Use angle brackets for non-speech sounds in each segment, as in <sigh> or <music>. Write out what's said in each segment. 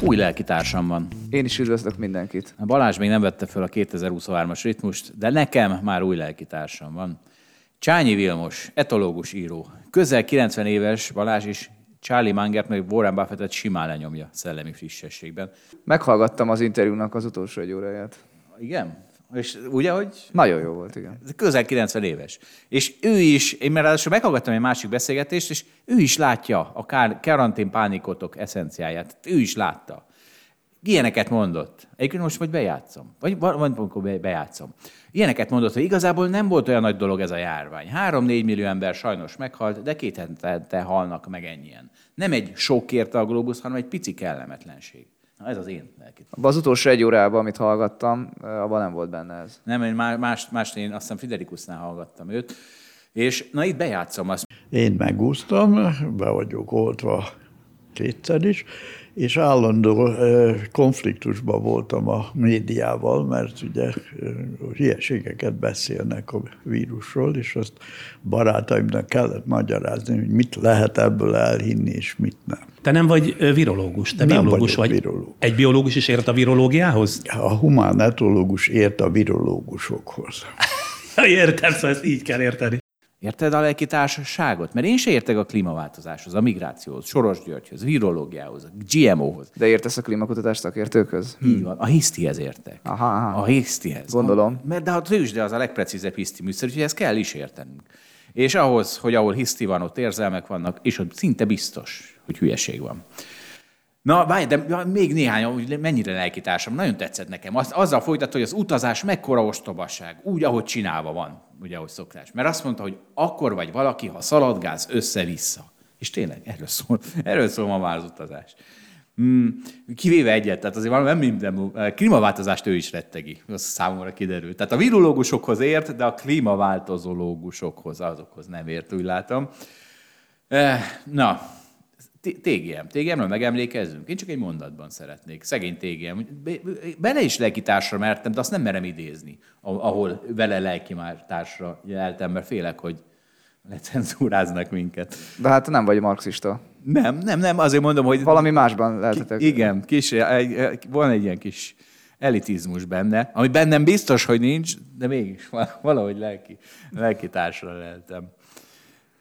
Új lelkitársam van. Én is üdvözlök mindenkit. Balázs még nem vette fel a 2023-as ritmust, de nekem már új lelkitársam van. Csányi Vilmos, etológus író. Közel 90 éves Balázs is Charlie Mangert meg Warren Buffettet simán lenyomja szellemi frissességben. Meghallgattam az interjúnak az utolsó egy óráját. Igen? És ugye, hogy Nagyon jó volt, igen. közel 90 éves. És ő is, én mert ráadásul meghallgattam egy másik beszélgetést, és ő is látja a kár- karantén pánikotok eszenciáját. Ő is látta. Ilyeneket mondott. Egyébként most majd bejátszom. Vagy vagy amikor be- bejátszom. Ilyeneket mondott, hogy igazából nem volt olyan nagy dolog ez a járvány. 3-4 millió ember sajnos meghalt, de két hetente halnak meg ennyien. Nem egy sok érte a globus, hanem egy pici kellemetlenség. Ez az én. Abban az utolsó egy órában, amit hallgattam, abban nem volt benne ez. Nem, én má- más, más én azt hiszem Friderikusnál hallgattam őt. És na itt bejátszom azt. Én megúsztam, be vagyok oltva kétszer is, és állandó konfliktusban voltam a médiával, mert ugye hülyeségeket beszélnek a vírusról, és azt barátaimnak kellett magyarázni, hogy mit lehet ebből elhinni, és mit nem. Te nem vagy virológus, te Nem biológus vagy. virológus. Egy biológus is ért a virológiához? A humán etológus ért a virológusokhoz. <laughs> Értem, szóval ezt így kell érteni. Érted a lelki társaságot? Mert én se értek a klímaváltozáshoz, a migrációhoz, Soros Györgyhöz, virológiához, a GMO-hoz. De értesz a klímakutatás szakértőköz? Így van. A hisztihez értek. Aha, aha. A hisztihez. Gondolom. A, mert de a tőzsde az a legprecízebb hiszti műszer, úgyhogy ezt kell is értenünk. És ahhoz, hogy ahol hiszti van, ott érzelmek vannak, és ott szinte biztos, hogy hülyeség van. Na, várj, de még néhány, mennyire lelkitársam, nagyon tetszett nekem. Az, azzal folytatta, hogy az utazás mekkora ostobaság, úgy, ahogy csinálva van, ugye, ahogy szokás. Mert azt mondta, hogy akkor vagy valaki, ha szaladgálsz össze-vissza. És tényleg, erről szól, <laughs> erről szól ma már az utazás. Mm, kivéve egyet, tehát azért valami nem minden, a klímaváltozást ő is rettegi, az számomra kiderült. Tehát a virológusokhoz ért, de a klímaváltozológusokhoz, azokhoz nem ért, úgy látom. Eh, Na, TGM. TGM-ről megemlékezzünk? Én csak egy mondatban szeretnék. Szegény TGM. Be- Bele is lelkitársra mertem, de azt nem merem idézni, ah- ahol vele lelkitársra jeltem, mert félek, hogy lecenzúráznak minket. De hát nem vagy marxista. Nem, nem, nem, azért mondom, hogy... Valami másban lehetetek. Ki, igen, kis, egy, van egy ilyen kis elitizmus benne, ami bennem biztos, hogy nincs, de mégis valahogy lelki, lelkitársra lehetem.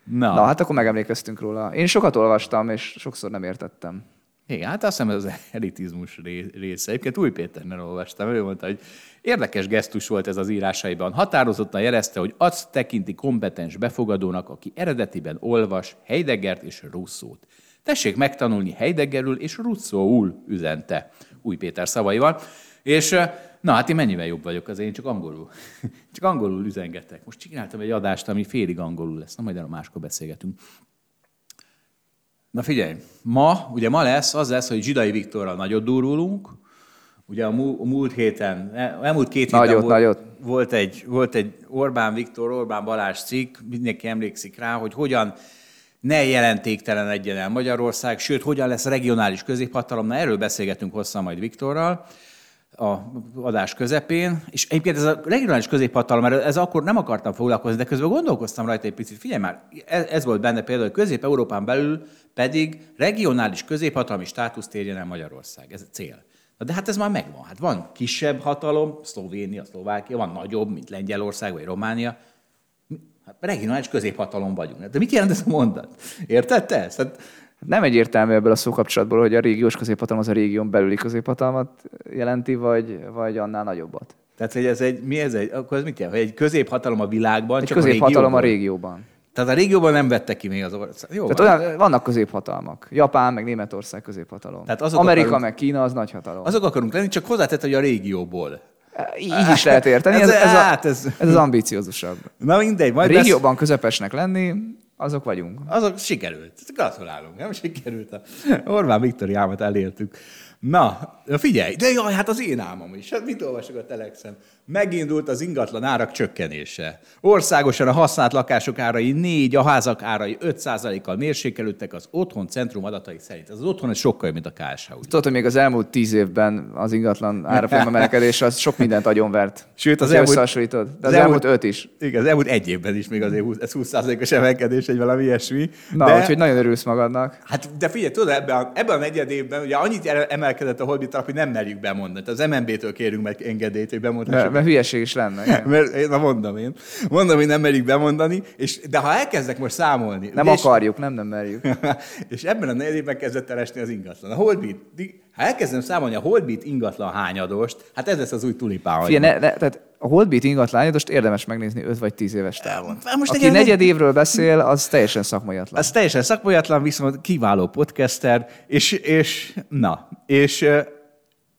Na, Na, hát akkor megemlékeztünk róla. Én sokat olvastam, és sokszor nem értettem. Igen, hát azt hiszem ez az <laughs> elitizmus ré- része. Egyébként Új Péternél olvastam, ő mondta, hogy érdekes gesztus volt ez az írásaiban. Határozottan jelezte, hogy azt tekinti kompetens befogadónak, aki eredetiben olvas Heideggert és Rousseau-t. Tessék megtanulni Heideggerül és Rousseau-ul, üzente Új Péter szavaival. És na hát én mennyivel jobb vagyok az én, csak angolul. <laughs> Csak angolul üzengetek. Most csináltam egy adást, ami félig angolul lesz. Na majd erről máskor beszélgetünk. Na figyelj, ma, ugye ma lesz, az lesz, hogy Zsidai Viktorral nagyot durulunk, Ugye a mú- a múlt héten, el- elmúlt két héten Nagyot, volt, nagyot. volt, egy, volt egy Orbán Viktor, Orbán Balázs cikk, mindenki emlékszik rá, hogy hogyan ne jelentéktelenedjen el Magyarország, sőt, hogyan lesz regionális középhatalom. Na, erről beszélgetünk hosszan majd Viktorral a adás közepén, és egyébként ez a regionális középhatalom, mert ez akkor nem akartam foglalkozni, de közben gondolkoztam rajta egy picit. Figyelj már, ez, volt benne például, hogy Közép-Európán belül pedig regionális középhatalmi státuszt érjen el Magyarország. Ez a cél. Na de hát ez már megvan. Hát van kisebb hatalom, Szlovénia, Szlovákia, van nagyobb, mint Lengyelország vagy Románia. Hát regionális középhatalom vagyunk. De mit jelent ez a mondat? Érted te ezt? Hát, Nem egyértelmű ebből a szókapcsolatból, hogy a régiós középhatalom az a régión belüli középhatalmat jelenti, vagy, vagy annál nagyobbat. tehát, hogy ez egy, mi ez egy, akkor ez mit jelent? Hogy egy középhatalom a világban, Egy csak középhatalom a régióban? régióban. Tehát a régióban nem vette ki még az ország. Jó, Tehát van. olyan, vannak középhatalmak. Japán, meg Németország középhatalom. Tehát azok Amerika, akarunk- meg Kína az nagyhatalom. Azok akarunk lenni, csak hozzátett, hogy a régióból. Így is lehet érteni, ez, Ez- ez, a, hát ez- ez az ambíciózusabb. Na mindegy, A majd lesz- régióban közepesnek lenni, azok vagyunk. Azok sikerült. Gratulálunk, nem sikerült. A Orbán Viktoriámat elértük. Na, figyelj, de jaj, hát az én álmom is. Hát mit olvasok a Telexen? Megindult az ingatlan árak csökkenése. Országosan a használt lakások árai 4, a házak árai 5%-kal mérsékelődtek az otthon centrum adatai szerint. Ez az otthon ez sokkal jobb, mint a KSH. Úgy. Tudod, hogy még az elmúlt tíz évben az ingatlan árfolyam emelkedés az sok mindent agyonvert. Sőt, az elmúlt- összehasonlítod. De az, az elmúlt elmúlt- öt is. Igen, az elmúlt egy évben is még azért 20, ez 20%-os emelkedés, egy valami ilyesmi. Na, de... úgyhogy nagyon örülsz magadnak. Hát, de figyelj, tudod, ebben a, ebben a negyed évben ugye annyit emelkedett a alap, hogy nem merjük bemondani. Tehát az MNB-től kérünk meg engedélyt, hogy bemondhassuk. Mert hülyeség is lenne. igen. Mert, én, na mondom én. Mondom, hogy nem merik bemondani, és, de ha elkezdek most számolni. Nem és, akarjuk, nem, nem merjük. <laughs> és ebben a negyed évben kezdett el esni az ingatlan. A Holdbeat, ha elkezdem számolni a Holdbeat ingatlan hányadost, hát ez lesz az új tulipán. Figyelj, ne, ne, tehát a Holdbeat ingatlányost érdemes megnézni 5 vagy 10 éves távon. Hát most Aki nekem- negyed évről beszél, az teljesen szakmaiatlan. Az teljesen szakmaiatlan, viszont kiváló podcaster, és, és na, és,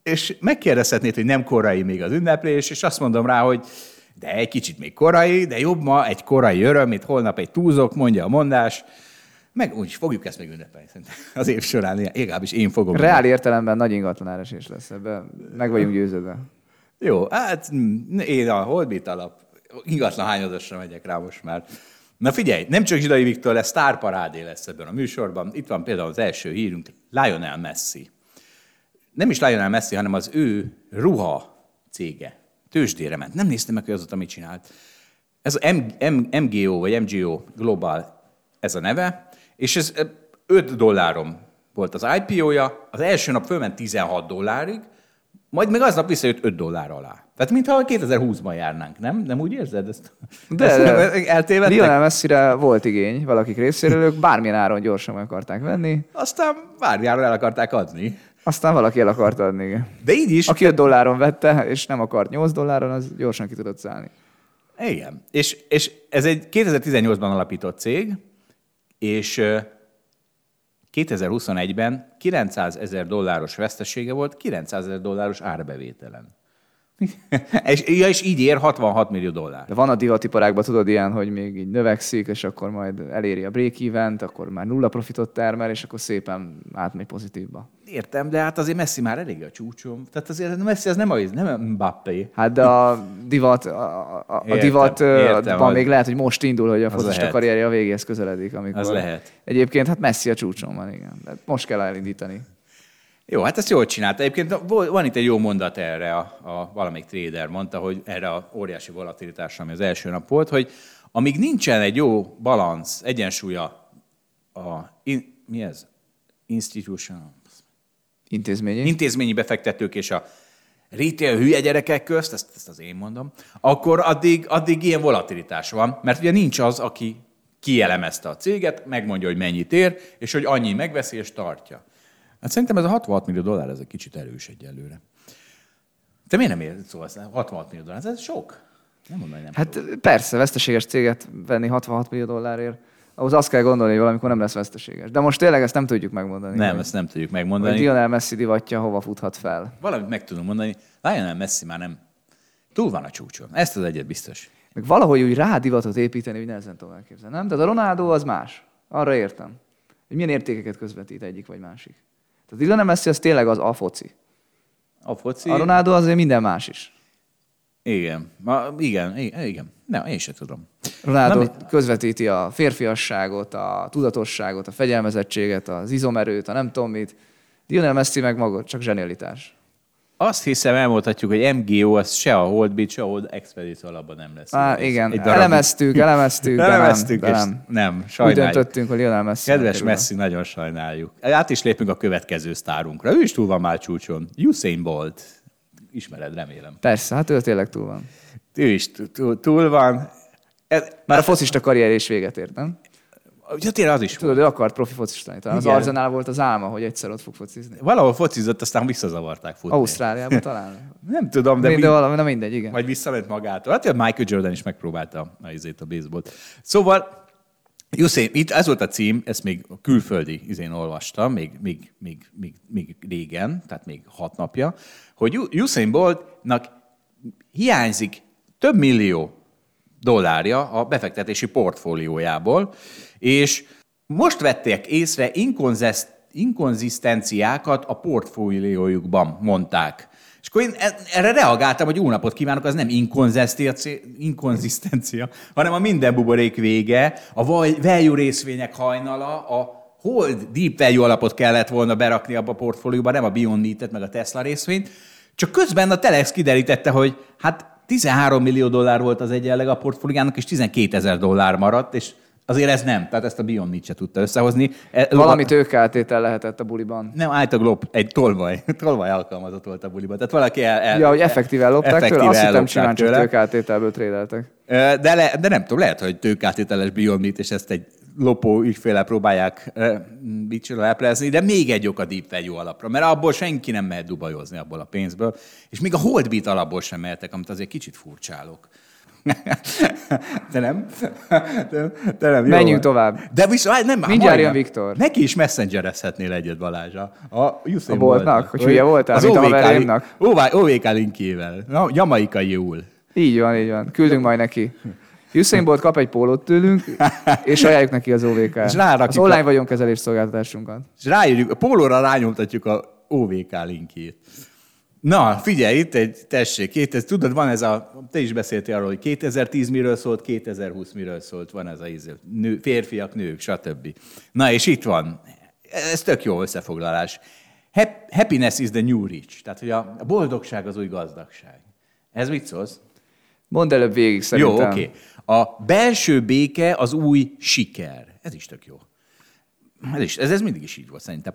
és megkérdezhetnéd, hogy nem korai még az ünneplés, és azt mondom rá, hogy de egy kicsit még korai, de jobb ma egy korai öröm, mint holnap egy túlzok, mondja a mondás. Meg úgy fogjuk ezt még ünnepelni szerintem az év során, legalábbis én fogom. Reál értelemben nagy ingatlanáresés lesz ebben. Meg vagyunk győződve. Jó, hát mm, én a Holdbit alap ingatlan hányadosra megyek rá most már. Na figyelj, nem csak Zsidai Viktor lesz, sztárparádé lesz ebben a műsorban. Itt van például az első hírünk, Lionel Messi. Nem is Lionel Messi, hanem az ő ruha cége. Tőzsdére ment. Nem néztem meg, hogy azóta mit csinált. Ez a M- M- MGO, vagy MGO Global ez a neve, és ez ö, 5 dollárom volt az IPO-ja, az első nap fölment 16 dollárig, majd meg aznap visszajött 5 dollár alá. Tehát mintha 2020-ban járnánk, nem? Nem úgy érzed ezt? De ezt eltévedtek? Lionel Messi-re volt igény valakik részéről, ők bármilyen áron gyorsan meg akarták venni, Aztán várjára el akarták adni. Aztán valaki el akart adni. igen. De így is. Aki 5 dolláron vette, és nem akart 8 dolláron, az gyorsan ki tudott szállni. Igen. És, és ez egy 2018-ban alapított cég, és ö, 2021-ben 900 ezer dolláros vesztesége volt, 900 ezer dolláros árbevételen. <laughs> és, ja, és így ér 66 millió dollár. De van a divatiparágban, tudod ilyen, hogy még így növekszik, és akkor majd eléri a break even akkor már nulla profitot termel, és akkor szépen átmegy pozitívba. Értem, de hát azért Messi már elég a csúcsom. Tehát azért Messi az nem a, nem Mbappé. Hát de a divat, a, a, a Értem, divat értem, van az- még lehet, hogy most indul, hogy a focista karrierje a végéhez közeledik. Amikor Az lehet. Egyébként hát Messi a csúcson van, igen. De most kell elindítani. Jó, hát ezt jól csinálta. Egyébként van itt egy jó mondat erre, a, a valamelyik trader mondta, hogy erre a óriási volatilitásra, ami az első nap volt, hogy amíg nincsen egy jó balansz, egyensúlya a, in, mi ez? Institutional, Intézményi. intézményi befektetők és a retail hülye gyerekek közt, ezt, ezt az én mondom, akkor addig, addig ilyen volatilitás van, mert ugye nincs az, aki kielemezte a céget, megmondja, hogy mennyit ér, és hogy annyi megveszi és tartja. Hát szerintem ez a 66 millió dollár, ez egy kicsit erős egyelőre. Te miért nem érted szóval ezt? 66 millió dollár, ez sok. Nem mondom, hogy nem. Hát persze, veszteséges céget venni 66 millió dollárért, ahhoz azt kell gondolni, hogy valamikor nem lesz veszteséges. De most tényleg ezt nem tudjuk megmondani. nem, hogy, ezt nem tudjuk hogy megmondani. Lionel Messi divatja hova futhat fel. Valamit meg tudom mondani. Lionel Messi már nem. Túl van a csúcson. Ezt az egyet biztos. Meg valahogy úgy rá divatot építeni, hogy nehezen tudom elképzelni. Nem? Tehát a Ronaldo az más. Arra értem. Hogy milyen értékeket közvetít egyik vagy másik. Tehát Lionel Messi az tényleg az a foci. A foci... A Ronaldo azért minden más is. Igen. Ma, igen, igen, igen. Nem, én sem tudom. Ronaldo Na, közvetíti a férfiasságot, a tudatosságot, a fegyelmezettséget, az izomerőt, a nem tudom mit. Lionel Messi meg maga, csak zsenialitás. Azt hiszem, elmondhatjuk, hogy MGO az se a Holdbit, se a Hold Expedition alapban nem lesz. Á, Ez igen, elemeztük, elemeztük, de nem, Elemeztük, de és nem. nem, Úgy sajnáljuk. döntöttünk, hogy Lionel Messi. Kedves kerül. Messi, nagyon sajnáljuk. Át is lépünk a következő sztárunkra. Ő is túl van már csúcson. Usain Bolt. Ismered, remélem. Persze, hát ő tényleg túl van. Ő is túl- túl, van. Ez, Már a focista karrier is véget ért, nem? ja, tényleg az is Tudod, ő akart profi focistani. Talán az. Arsenal volt az álma, hogy egyszer ott fog focizni. Valahol focizott, aztán visszazavarták futni. Ausztráliában <laughs> talán. Nem tudom, de, De, mi... de valami, na mindegy, igen. Vagy visszament magától. Hát Michael Jordan is megpróbálta a, a baseballt. Szóval, Usain, itt ez volt a cím, ezt még a külföldi izén olvastam, még, még, még, még, még régen, tehát még hat napja, hogy Usain Boltnak hiányzik több millió dollárja a befektetési portfóliójából, és most vették észre inkonzisztenciákat a portfóliójukban, mondták. És akkor én e- erre reagáltam, hogy jó napot kívánok, az nem inkonzisztencia, hanem a minden buborék vége, a value részvények hajnala, a hold deep value alapot kellett volna berakni abba a portfólióba, nem a Beyond Meat-et, meg a Tesla részvényt. Csak közben a Telex kiderítette, hogy hát 13 millió dollár volt az egyenleg a portfóliának, és 12 ezer dollár maradt, és azért ez nem. Tehát ezt a Beyond Meat se tudta összehozni. E- Valami tőkeáltétel lehetett a buliban. nem, általában lop, egy tolvaj, <laughs> tolvaj alkalmazott volt a buliban. Tehát valaki el, el, Ja, hogy effektíve ellopták tőle, effektíve azt hittem simán csak tőle. tőkeáltételből trédeltek. Ö, De, le, de nem tudom, lehet, hogy tőkátételes Beyond Meat, és ezt egy lopó ügyféle próbálják mit leplezni, de még egy ok a Deep Value alapra, mert abból senki nem mehet dubajozni abból a pénzből, és még a Holdbeat alapból sem mehetek, amit azért kicsit furcsálok. <laughs> De nem? De, de nem jó Menjünk van. tovább. De viszont nem, Mindjárt jön Viktor. Neki is messengerezhetnél egyet Balázs. A, a, Usain A boltnak? Hogy hülye voltál, mint a OVK haverjaimnak? link- OVK linkjével. Na, jamaikai jól. Így van, így van. Küldünk majd neki. Usain Bolt kap egy pólót tőlünk, és ajánljuk neki az OVK. És rárakjuk az online a- vagyonkezelés szolgáltatásunkat. És ráírjuk, a pólóra rányomtatjuk a OVK linkjét. Na, figyelj, itt egy, tessék, 2000, tudod, van ez a, te is beszéltél arról, hogy 2010 miről szólt, 2020 miről szólt, van ez a ízé, nő, férfiak, nők, stb. Na, és itt van. Ez tök jó összefoglalás. Hap- Happiness is the new rich. Tehát, hogy a a boldogság az új gazdagság. Ez mit szólsz? Mondd előbb végig szerintem. Jó, oké. A belső béke az új siker. Ez is tök jó. Ez, is, ez, ez mindig is így volt szerintem.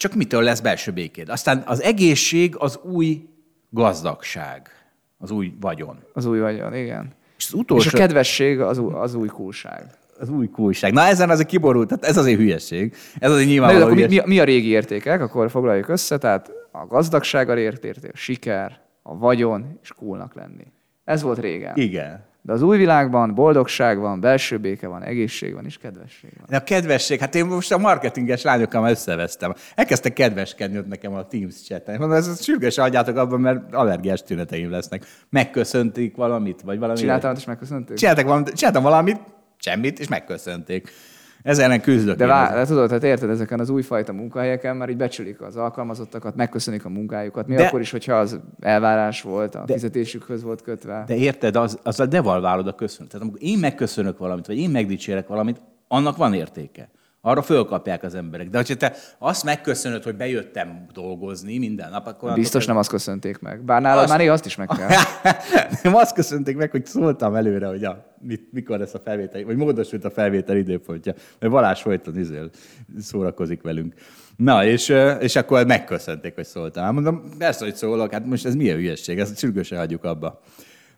Csak mitől lesz belső békéd? Aztán az egészség az új gazdagság, az új vagyon. Az új vagyon, igen. És az És utolsó, a kedvesség az új, az új kulság. az új kulság. Na ezen azért kiborult, tehát ez azért hülyeség. Ez azért Na, nyilvánvaló akkor mi, mi, a régi értékek? Akkor foglaljuk össze. Tehát a gazdagság a érték, a siker, a vagyon és coolnak lenni. Ez volt régen. Igen. De az új világban boldogság van, belső béke van, egészség van és kedvesség van. De a kedvesség, hát én most a marketinges lányokkal már összevesztem. Elkezdtek kedveskedni ott nekem a Teams chaten. Mondom, ezt sürgősen adjátok abban, mert allergiás tüneteim lesznek. Megköszöntik valamit, vagy valami. Csináltam, és megköszöntük? Csináltak valamit, csináltam valamit, semmit, és megköszönték. Ezzel ellen küzdök. De én vá, ezzel. de tudod, hát érted, ezeken az újfajta munkahelyeken már így becsülik az alkalmazottakat, megköszönik a munkájukat. Mi De- akkor is, hogyha az elvárás volt, a fizetésükhöz volt kötve. De érted, az, azzal devalválod a köszönetet. Amikor én megköszönök valamit, vagy én megdicsérek valamit, annak van értéke. Arra fölkapják az emberek. De hogyha te azt megköszönöd, hogy bejöttem dolgozni minden nap, akkor... Biztos nem azt köszönték meg. Bár nálad Azt- már néha azt is meg kell. <laughs> nem azt köszönték meg, hogy szóltam előre, hogy a, mit, mikor lesz a felvétel, vagy módosult a felvétel időpontja. Mert Balázs folyton izél, szórakozik velünk. Na, és, és akkor megköszönték, hogy szóltam. Mondom, persze, hogy szólok, hát most ez milyen hülyeség, ezt sürgősen hagyjuk abba.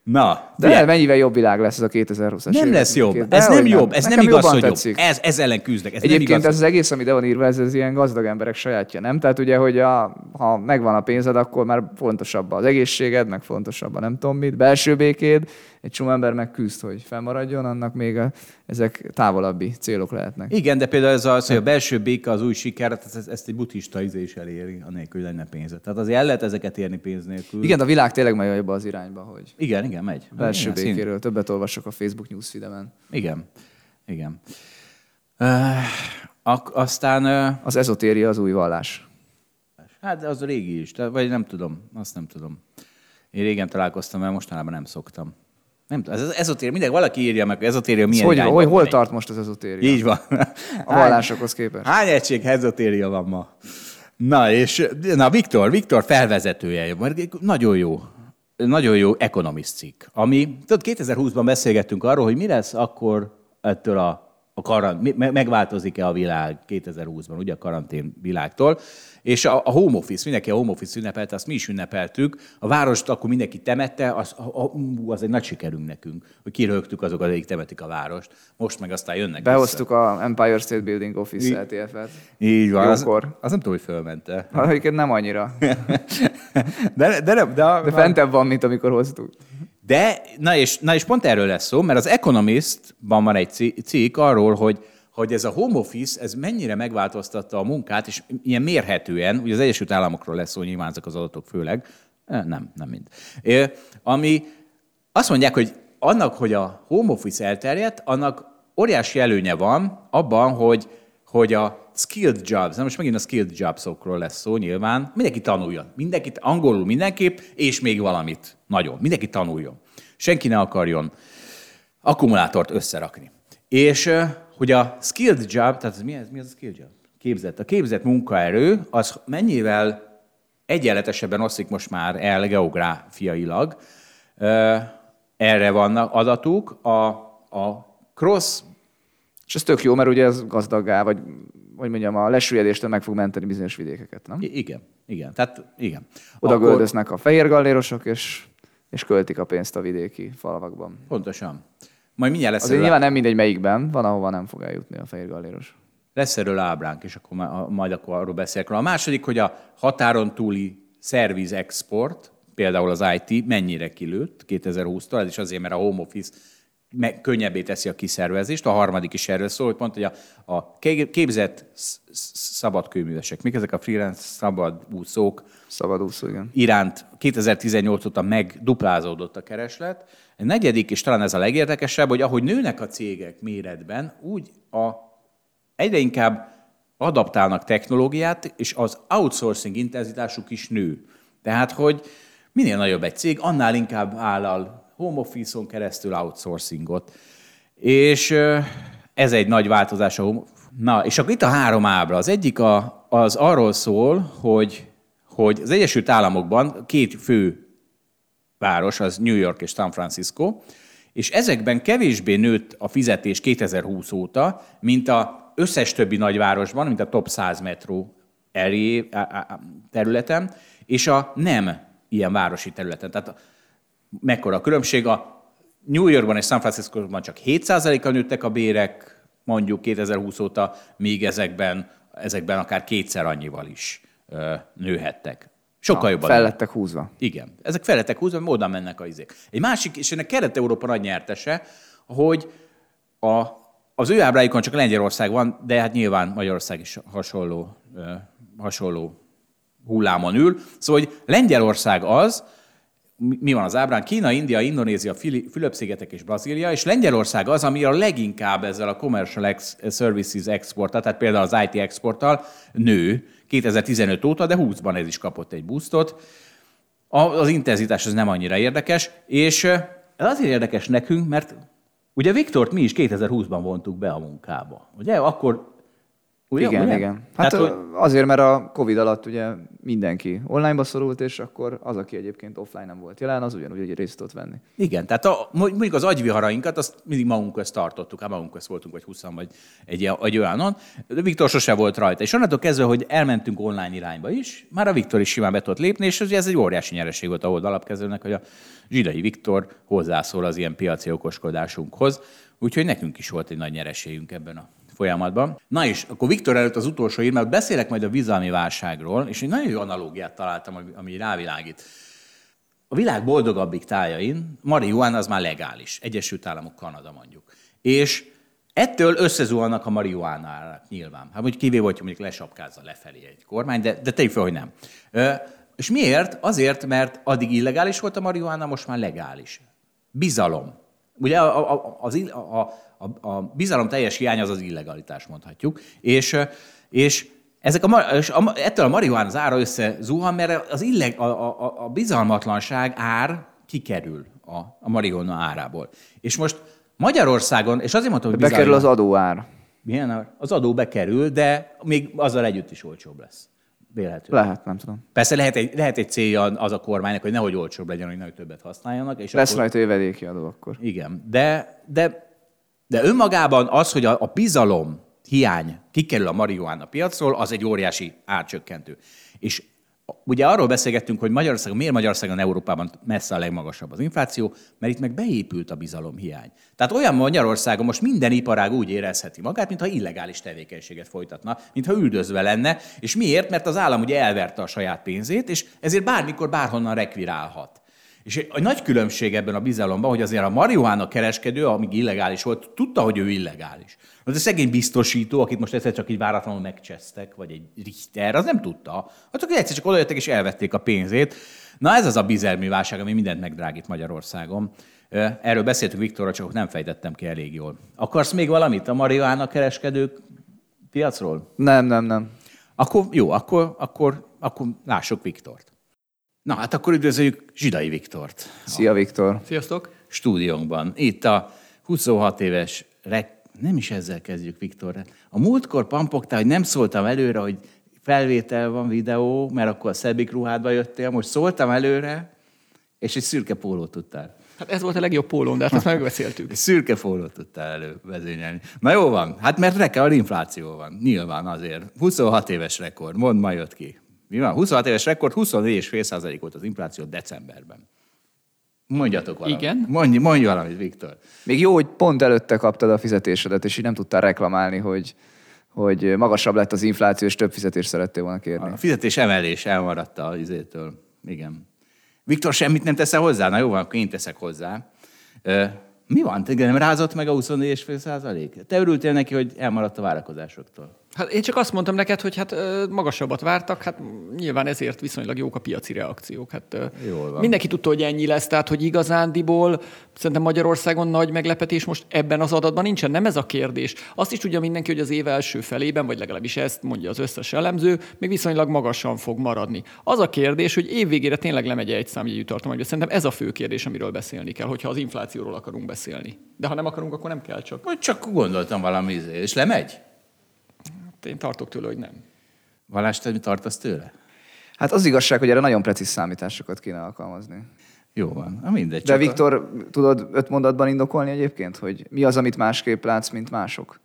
Na, De figyelj, mennyivel jobb világ lesz ez a 2020-as nem év? lesz jobb. De Ez nem jobb. Ez Nekem nem igaz, hogy jobb. tetszik. Ez, ez ellen küzdek. Ez Egyébként nem igaz. ez az egész, ami ide van írva, ez, ez ilyen gazdag emberek sajátja, nem? Tehát ugye, hogy a, ha megvan a pénzed, akkor már fontosabb az egészséged, meg fontosabb a nem tudom mit, belső békéd, egy csomó ember meg küzd, hogy fennmaradjon, annak még a, ezek távolabbi célok lehetnek. Igen, de például ez az, hogy a belső béke az új siker, hát ezt, ezt egy buddhista izé is eléri, anélkül, hogy lenne pénze. Tehát azért el lehet ezeket érni pénz nélkül. Igen, de a világ tényleg megy ebbe az irányba, hogy Igen, igen, megy. belső igen, szint- békéről többet olvasok a Facebook newsfeedemen. Igen, igen. Uh, ak- aztán, uh, Az ezotéria az új vallás. hát az régi is, tehát, vagy nem tudom, azt nem tudom. Én régen találkoztam, mert mostanában nem szoktam. Nem tudom, ez az ezotéria, mindegy, valaki írja meg, ezotéria milyen Hogy, hogy, hol tart most az ezotéria? Így van. A vallásokhoz képest. Hány egység ezotéria van ma? Na, és na, Viktor, Viktor felvezetője, nagyon jó, nagyon jó Economist cikk, ami, tudod, 2020-ban beszélgettünk arról, hogy mi lesz akkor ettől a, a karant, megváltozik-e a világ 2020-ban, ugye a karantén világtól, és a, a home office, mindenki a home office ünnepelte, azt mi is ünnepeltük, a várost akkor mindenki temette, az, a, a, az egy nagy sikerünk nekünk, hogy kirögtük azokat, akik temetik a várost, most meg aztán jönnek vissza. Behoztuk a Empire State Building Office ETF-et. Így van. Az, Jókor. az nem tudom, hogy fölmente. <laughs> Egyébként nem annyira. <laughs> De, de, nem, de, De fentebb van, mint amikor hoztuk. De na, és, na és pont erről lesz szó, mert az Economist-ban van egy ci- cikk arról, hogy hogy ez a home office, ez mennyire megváltoztatta a munkát, és ilyen mérhetően, ugye az Egyesült Államokról lesz szó, nyilván ezek az adatok főleg, Eh, nem, nem mind. Ami azt mondják, hogy annak, hogy a home office elterjedt, annak óriási előnye van abban, hogy, hogy a skilled jobs, na most megint a skilled jobsokról lesz szó nyilván, mindenki tanuljon. Mindenkit angolul mindenképp, és még valamit. Nagyon. Mindenki tanuljon. Senki ne akarjon akkumulátort összerakni. És hogy a skilled job, tehát mi, ez, mi az a skilled job? Képzett. A képzett munkaerő az mennyivel egyenletesebben oszlik most már el geográfiailag. Erre vannak adatuk. A, a cross... És ez tök jó, mert ugye ez gazdagá, vagy hogy mondjam, a lesüllyedéstől meg fog menteni bizonyos vidékeket, nem? I- igen, igen. Tehát igen. Oda Akkor... göldöznek a fehér gallérosok, és, és költik a pénzt a vidéki falvakban. Pontosan. Majd mindjárt lesz Azért nyilván nem mindegy melyikben, van, ahova nem fog eljutni a fehér galléros. Lesz erről ábránk, és akkor majd akkor arról beszélek. A második, hogy a határon túli szerviz export, például az IT mennyire kilőtt 2020-tól, ez is azért, mert a home office meg, könnyebbé teszi a kiszervezést. A harmadik is erről szól, hogy pont, hogy a, a képzett szabadkőművesek, mik ezek a freelance szabadúszók, Szabadúszó, igen. iránt 2018 óta megduplázódott a kereslet. Egy negyedik, és talán ez a legérdekesebb, hogy ahogy nőnek a cégek méretben, úgy a, egyre inkább adaptálnak technológiát, és az outsourcing intenzitásuk is nő. Tehát, hogy minél nagyobb egy cég, annál inkább állal home office-on keresztül outsourcingot. És ez egy nagy változás. Na, és akkor itt a három ábra. Az egyik a, az arról szól, hogy, hogy az Egyesült Államokban két fő város, az New York és San Francisco, és ezekben kevésbé nőtt a fizetés 2020 óta, mint a összes többi nagyvárosban, mint a top 100 metró területen, és a nem ilyen városi területen. Tehát mekkora a különbség. A New Yorkban és San Francisco-ban csak 7%-kal nőttek a bérek, mondjuk 2020 óta, míg ezekben, ezekben akár kétszer annyival is ö, nőhettek. Sokkal Na, jobban. Fel lettek húzva. Igen. Ezek fel lettek húzva, oda mennek a izék. Egy másik, és ennek Kelet-Európa nagy nyertese, hogy a, az ő ábráikon csak Lengyelország van, de hát nyilván Magyarország is hasonló, ö, hasonló hullámon ül. Szóval, hogy Lengyelország az, mi van az ábrán? Kína, India, Indonézia, Fülöp-szigetek és Brazília, és Lengyelország az, ami a leginkább ezzel a commercial ex- services exporttal, tehát például az IT exporttal nő 2015 óta, de 20-ban ez is kapott egy boostot. Az intenzitás az nem annyira érdekes, és ez azért érdekes nekünk, mert ugye Viktort mi is 2020-ban vontuk be a munkába. Ugye? Akkor Ugye, igen, ugye? igen. Hát Tehát, hogy... azért, mert a Covid alatt ugye mindenki onlineba szorult, és akkor az, aki egyébként offline nem volt jelen, az ugyanúgy egy részt tudott venni. Igen, tehát a, mondjuk az agyviharainkat, azt mindig magunk közt tartottuk, hát magunk közt voltunk, vagy 20 vagy egy, egy olyanon, de Viktor sose volt rajta. És onnantól kezdve, hogy elmentünk online irányba is, már a Viktor is simán be tudott lépni, és ez egy óriási nyereség volt a alapkezelőnek, hogy a zsidai Viktor hozzászól az ilyen piaci okoskodásunkhoz. Úgyhogy nekünk is volt egy nagy nyereségünk ebben a folyamatban. Na és akkor Viktor előtt az utolsó ír, mert beszélek majd a bizalmi válságról, és egy nagyon jó analógiát találtam, ami rávilágít. A világ boldogabbik tájain marihuana az már legális. Egyesült Államok, Kanada mondjuk. És ettől összezuhannak a marihuánára nyilván. Hát mondjuk kivéve, hogy mondjuk lesapkázza lefelé egy kormány, de, de tegyük fel, hogy nem. És miért? Azért, mert addig illegális volt a marihuána, most már legális. Bizalom. Ugye a, a, az, a, a, a bizalom teljes hiány az az illegalitás, mondhatjuk. És, és ezek a, és a, ettől a marihuán az ára összezuhan, mert az illeg, a, a, a bizalmatlanság ár kikerül a, a marihuana árából. És most Magyarországon, és azért mondtam, hogy Bekerül az adóár. Milyen? Az adó bekerül, de még azzal együtt is olcsóbb lesz. Vélhetően. Lehet, nem tudom. Persze lehet egy, lehet egy célja az a kormánynak, hogy nehogy olcsóbb legyen, hogy nehogy többet használjanak. És Lesz akkor... rajta jövedéki adó akkor. Igen, de, de de önmagában az, hogy a, a bizalom hiány kikerül a marihuána piacról, az egy óriási árcsökkentő. És ugye arról beszélgettünk, hogy Magyarországon, miért Magyarországon Európában messze a legmagasabb az infláció, mert itt meg beépült a bizalom hiány. Tehát olyan Magyarországon most minden iparág úgy érezheti magát, mintha illegális tevékenységet folytatna, mintha üldözve lenne. És miért? Mert az állam ugye elverte a saját pénzét, és ezért bármikor bárhonnan rekvirálhat. És a nagy különbség ebben a bizalomban, hogy azért a marihuána kereskedő, amíg illegális volt, tudta, hogy ő illegális. Az a szegény biztosító, akit most egyszer csak így váratlanul megcsesztek, vagy egy Richter, az nem tudta. Azok egyszer csak odajöttek és elvették a pénzét. Na ez az a bizalmi válság, ami mindent megdrágít Magyarországon. Erről beszéltünk Viktorra, csak nem fejtettem ki elég jól. Akarsz még valamit a marihuána kereskedők piacról? Nem, nem, nem. Akkor jó, akkor, akkor, akkor lássuk Viktort. Na hát akkor üdvözöljük Zsidai Viktort. Szia, Viktor. Sziasztok! Stúdiónkban. Itt a 26 éves rek... Nem is ezzel kezdjük, Viktor. A múltkor pampogtál, hogy nem szóltam előre, hogy felvétel van, videó, mert akkor a szebbik ruhádba jöttél. Most szóltam előre, és egy szürke pólót tudtál. Hát ez volt a legjobb pólóm, de hát ezt megbeszéltük. <laughs> Szürke pólót tudtál elővezényelni. Na jó van, hát mert rekel infláció van. Nyilván azért. 26 éves rekord, mond ma jött ki. Mi van? 26 éves rekord, 24,5% volt az infláció decemberben. Mondjatok valamit. Igen? Mondj, mondj valamit, Viktor. Még jó, hogy pont előtte kaptad a fizetésedet, és így nem tudtál reklamálni, hogy, hogy magasabb lett az infláció, és több fizetést szerettél volna kérni. A fizetés emelés elmaradt a izétől. Igen. Viktor, semmit nem teszel hozzá? Na jó van, akkor én teszek hozzá. Ö, mi van? Te nem rázott meg a 24,5 százalék? Te örültél neki, hogy elmaradt a várakozásoktól. Hát én csak azt mondtam neked, hogy hát magasabbat vártak, hát nyilván ezért viszonylag jók a piaci reakciók. Hát, Jól van. Mindenki tudta, hogy ennyi lesz, tehát hogy igazándiból szerintem Magyarországon nagy meglepetés most ebben az adatban nincsen. Nem ez a kérdés. Azt is tudja mindenki, hogy az év első felében, vagy legalábbis ezt mondja az összes elemző, még viszonylag magasan fog maradni. Az a kérdés, hogy évvégére tényleg lemegy egy számjegyű tartományba. Szerintem ez a fő kérdés, amiről beszélni kell, hogyha az inflációról akarunk beszélni. De ha nem akarunk, akkor nem kell csak. Csak gondoltam valami izé, és lemegy? Én tartok tőle, hogy nem. Valás, te mi tartasz tőle? Hát az igazság, hogy erre nagyon precíz számításokat kéne alkalmazni. Jó van, na mindegy. De csak a- Viktor, tudod öt mondatban indokolni egyébként, hogy mi az, amit másképp látsz, mint mások?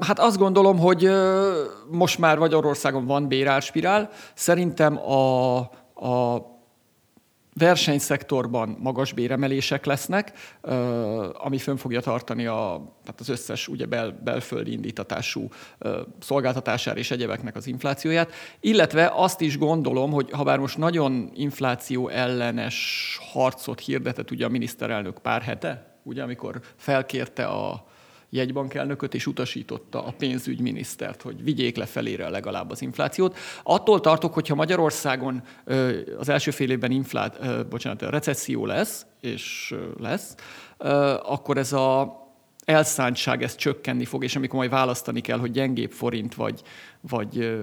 Hát azt gondolom, hogy most már Magyarországon van bérárspirál. Szerintem a, a versenyszektorban magas béremelések lesznek, ami fönn fogja tartani a, tehát az összes ugye bel, belföldi indítatású ö, szolgáltatásár és egyebeknek az inflációját, illetve azt is gondolom, hogy ha bár most nagyon infláció ellenes harcot hirdetett ugye a miniszterelnök pár hete, ugye amikor felkérte a jegybankelnököt, és utasította a pénzügyminisztert, hogy vigyék le felére legalább az inflációt. Attól tartok, hogyha Magyarországon az első fél évben inflát, bocsánat, recesszió lesz, és lesz, akkor ez a elszántság ez csökkenni fog, és amikor majd választani kell, hogy gyengébb forint vagy, vagy,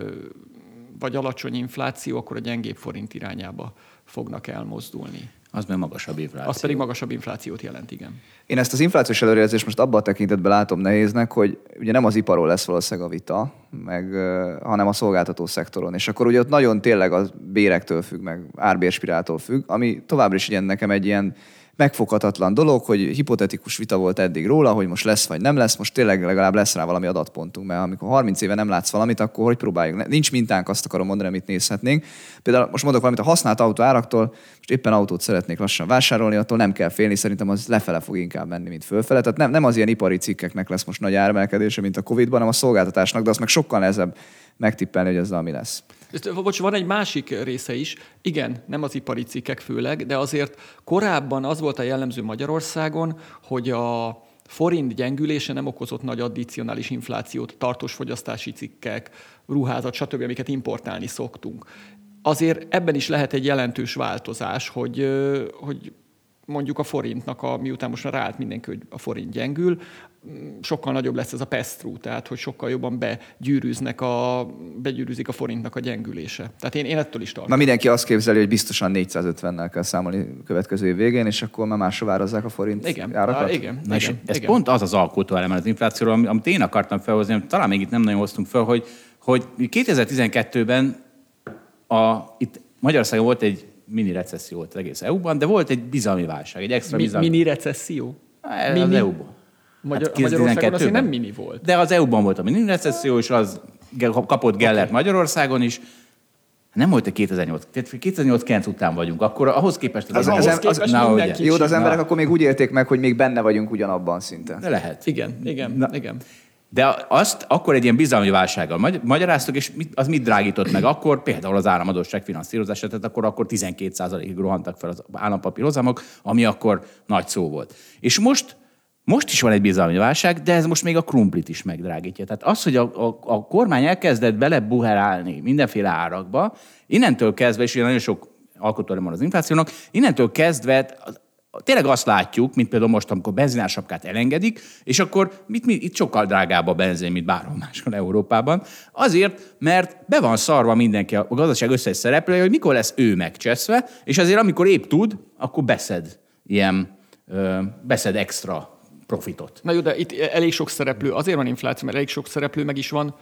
vagy alacsony infláció, akkor a gyengébb forint irányába fognak elmozdulni. Az meg magasabb infláció. Az pedig magasabb inflációt jelent, igen. Én ezt az inflációs előrejelzést most abban a tekintetben látom nehéznek, hogy ugye nem az iparról lesz valószínűleg a vita, meg, hanem a szolgáltató szektoron. És akkor ugye ott nagyon tényleg a bérektől függ, meg árbérspiráltól függ, ami továbbra is ilyen nekem egy ilyen megfoghatatlan dolog, hogy hipotetikus vita volt eddig róla, hogy most lesz vagy nem lesz, most tényleg legalább lesz rá valami adatpontunk, mert amikor 30 éve nem látsz valamit, akkor hogy próbáljuk? Nincs mintánk, azt akarom mondani, amit nézhetnénk. Például most mondok valamit a használt autó áraktól, most éppen autót szeretnék lassan vásárolni, attól nem kell félni, szerintem az lefele fog inkább menni, mint fölfele. Tehát nem, nem az ilyen ipari cikkeknek lesz most nagy áremelkedése, mint a Covid-ban, hanem a szolgáltatásnak, de azt meg sokkal nehezebb megtippelni, hogy ezzel mi lesz. Bocs, van egy másik része is. Igen, nem az ipari cikkek főleg, de azért korábban az volt a jellemző Magyarországon, hogy a forint gyengülése nem okozott nagy addicionális inflációt, tartós fogyasztási cikkek, ruházat, stb., amiket importálni szoktunk. Azért ebben is lehet egy jelentős változás, hogy, hogy mondjuk a forintnak, a, miután most már ráállt mindenki, hogy a forint gyengül, sokkal nagyobb lesz ez a pass tehát hogy sokkal jobban begyűrűznek a, begyűrűzik a forintnak a gyengülése. Tehát én, én ettől is tartom. Ma mindenki azt képzeli, hogy biztosan 450-nel kell számolni a következő év végén, és akkor már másra vározzák a forint Igen, árakat. á, igen, Na és igen, ez igen. pont az az alkotó eleme az inflációról, ami- amit én akartam felhozni, amit talán még itt nem nagyon hoztunk fel, hogy, hogy 2012-ben a, itt Magyarországon volt egy mini recesszió volt az egész EU-ban, de volt egy bizalmi válság, egy extra Mi, bizalmi. mini recesszió? Az mini? EU-ban. Magyar, Hát Magyarországon azért 2012-ben. nem mini volt. De az EU-ban volt a mini recesszió, és az kapott Gellert Magyarországon is. Nem volt egy 2008, tehát 2008-9 után vagyunk, akkor ahhoz képest az, Az- az, az- az, az- az, na, na, mindenki-. Jó, de az Na. emberek akkor még úgy élték meg, hogy még benne vagyunk ugyanabban szinten. De lehet. Igen, igen, Na. igen. De azt akkor egy ilyen bizalmi válsággal magy- magyaráztuk, és mit, az mit drágított meg akkor? Például az államadóság finanszírozását, tehát akkor, akkor 12%-ig rohantak fel az állampapírhozamok, ami akkor nagy szó volt. És most most is van egy bizalmi válság, de ez most még a krumplit is megdrágítja. Tehát az, hogy a, a, a kormány elkezdett belebuherálni mindenféle árakba, innentől kezdve, és ugye nagyon sok alkotóra van az inflációnak, innentől kezdve tényleg azt látjuk, mint például most, amikor benzinársapkát elengedik, és akkor mit, mit, itt sokkal drágább a benzin, mint bárhol máshol Európában. Azért, mert be van szarva mindenki a gazdaság összes szereplője, hogy mikor lesz ő megcseszve, és azért amikor épp tud, akkor beszed ilyen, ö, beszed extra profitot. Na jó, de itt elég sok szereplő, azért van infláció, mert elég sok szereplő meg is van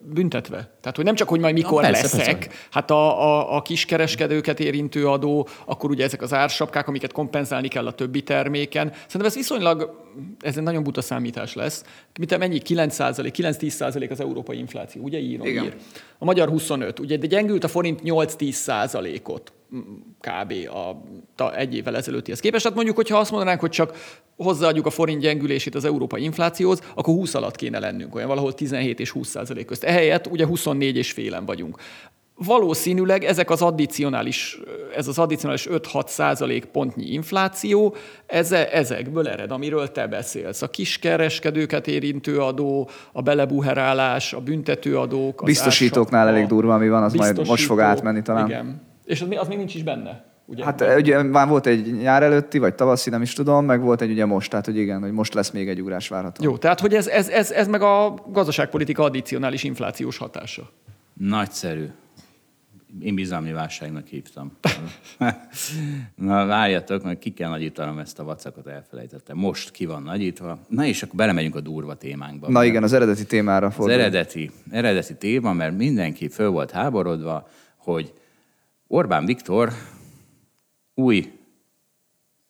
büntetve. Tehát, hogy nem csak, hogy majd mikor Na, persze, leszek, persze. hát a, a, a kiskereskedőket érintő adó, akkor ugye ezek az ársapkák, amiket kompenzálni kell a többi terméken. Szerintem ez viszonylag, ez egy nagyon buta számítás lesz. Mit mennyi? 9 9-10 az európai infláció, ugye írom? Igen. Ír. A magyar 25, ugye, de gyengült a forint 8-10 százalékot kb. A, ta egy évvel ezelőttihez képest. Tehát mondjuk, hogyha azt mondanánk, hogy csak hozzáadjuk a forint gyengülését az európai inflációhoz, akkor 20 alatt kéne lennünk, olyan valahol 17 és 20 százalék közt. Ehelyett ugye 24 és félen vagyunk. Valószínűleg ezek az addicionális, ez az addicionális 5-6 százalék pontnyi infláció, ez, ezekből ered, amiről te beszélsz. A kiskereskedőket érintő adó, a belebuherálás, a büntetőadók, az Biztosítóknál ársapka, elég durva, ami van, az majd most fog átmenni talán. Igen. És az, az még nincs is benne. Ugye? Hát ugye már volt egy nyár előtti, vagy tavaszi, nem is tudom, meg volt egy ugye most, tehát hogy igen, hogy most lesz még egy ugrás várható. Jó, tehát hogy ez, ez, ez, ez meg a gazdaságpolitika addicionális inflációs hatása. Nagyszerű. Én bizalmi válságnak hívtam. <laughs> Na, várjatok, mert ki kell nagyítanom ezt a vacakot, elfelejtettem. Most ki van nagyítva. Na és akkor belemegyünk a durva témánkba. Na igen, az eredeti témára Az fordul. eredeti, eredeti téma, mert mindenki föl volt háborodva, hogy Orbán Viktor új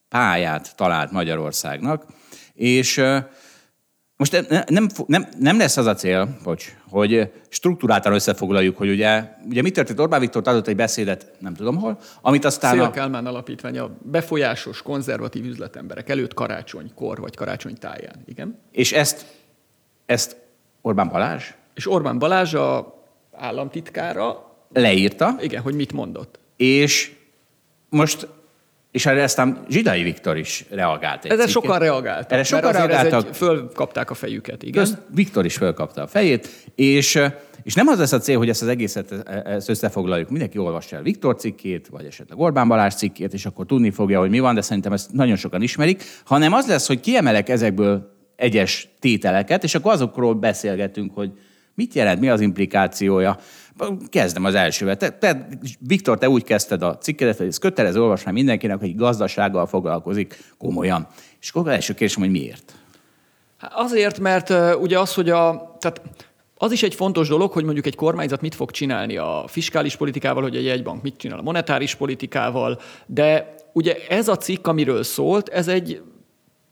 pályát talált Magyarországnak, és most ne- nem, fo- nem, nem lesz az a cél, bocs, hogy struktúráltan összefoglaljuk, hogy ugye, ugye mi történt, Orbán Viktor adott egy beszédet, nem tudom hol, amit aztán Szél a, Kálmán alapítvány a befolyásos, konzervatív üzletemberek előtt karácsonykor vagy karácsony táján. Igen. és ezt, ezt Orbán Balázs És Orbán Balázs a államtitkára, leírta, igen, hogy mit mondott. és most, és erre aztán Zsidai Viktor is reagált. Egy Ezzel cikket. sokan reagáltak. Erre sokan reagáltak. Egy, fölkapták a fejüket, igen. Közt Viktor is fölkapta a fejét, és, és nem az lesz a cél, hogy ezt az egészet ezt összefoglaljuk. Mindenki olvassa el Viktor cikkét, vagy esetleg Orbán Balázs cikkét, és akkor tudni fogja, hogy mi van, de szerintem ezt nagyon sokan ismerik, hanem az lesz, hogy kiemelek ezekből egyes tételeket, és akkor azokról beszélgetünk, hogy mit jelent, mi az implikációja. Kezdem az elsővel. Te, te, Viktor, te úgy kezdted a cikkedet, hogy ez kötelező olvasmány mindenkinek, hogy gazdasággal foglalkozik komolyan. És akkor az első kérdésem, hogy miért? Hát azért, mert ugye az, hogy a... Tehát az is egy fontos dolog, hogy mondjuk egy kormányzat mit fog csinálni a fiskális politikával, hogy egy jegybank mit csinál a monetáris politikával, de ugye ez a cikk, amiről szólt, ez egy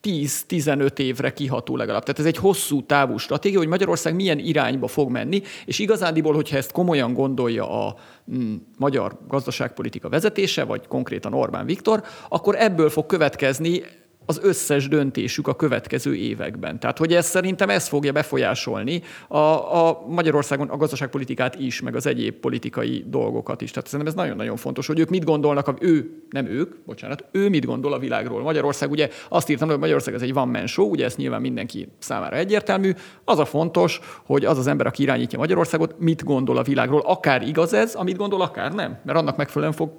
10-15 évre kiható legalább. Tehát ez egy hosszú távú stratégia, hogy Magyarország milyen irányba fog menni, és igazándiból, hogyha ezt komolyan gondolja a mm, magyar gazdaságpolitika vezetése, vagy konkrétan Orbán Viktor, akkor ebből fog következni az összes döntésük a következő években. Tehát, hogy ez szerintem ez fogja befolyásolni a, a Magyarországon a gazdaságpolitikát is, meg az egyéb politikai dolgokat is. Tehát szerintem ez nagyon-nagyon fontos, hogy ők mit gondolnak, a, ő, nem ők, bocsánat, ő mit gondol a világról. Magyarország, ugye azt írtam, hogy Magyarország ez egy one man show, ugye ez nyilván mindenki számára egyértelmű. Az a fontos, hogy az az ember, aki irányítja Magyarországot, mit gondol a világról. Akár igaz ez, amit gondol, akár nem. Mert annak megfelelően fog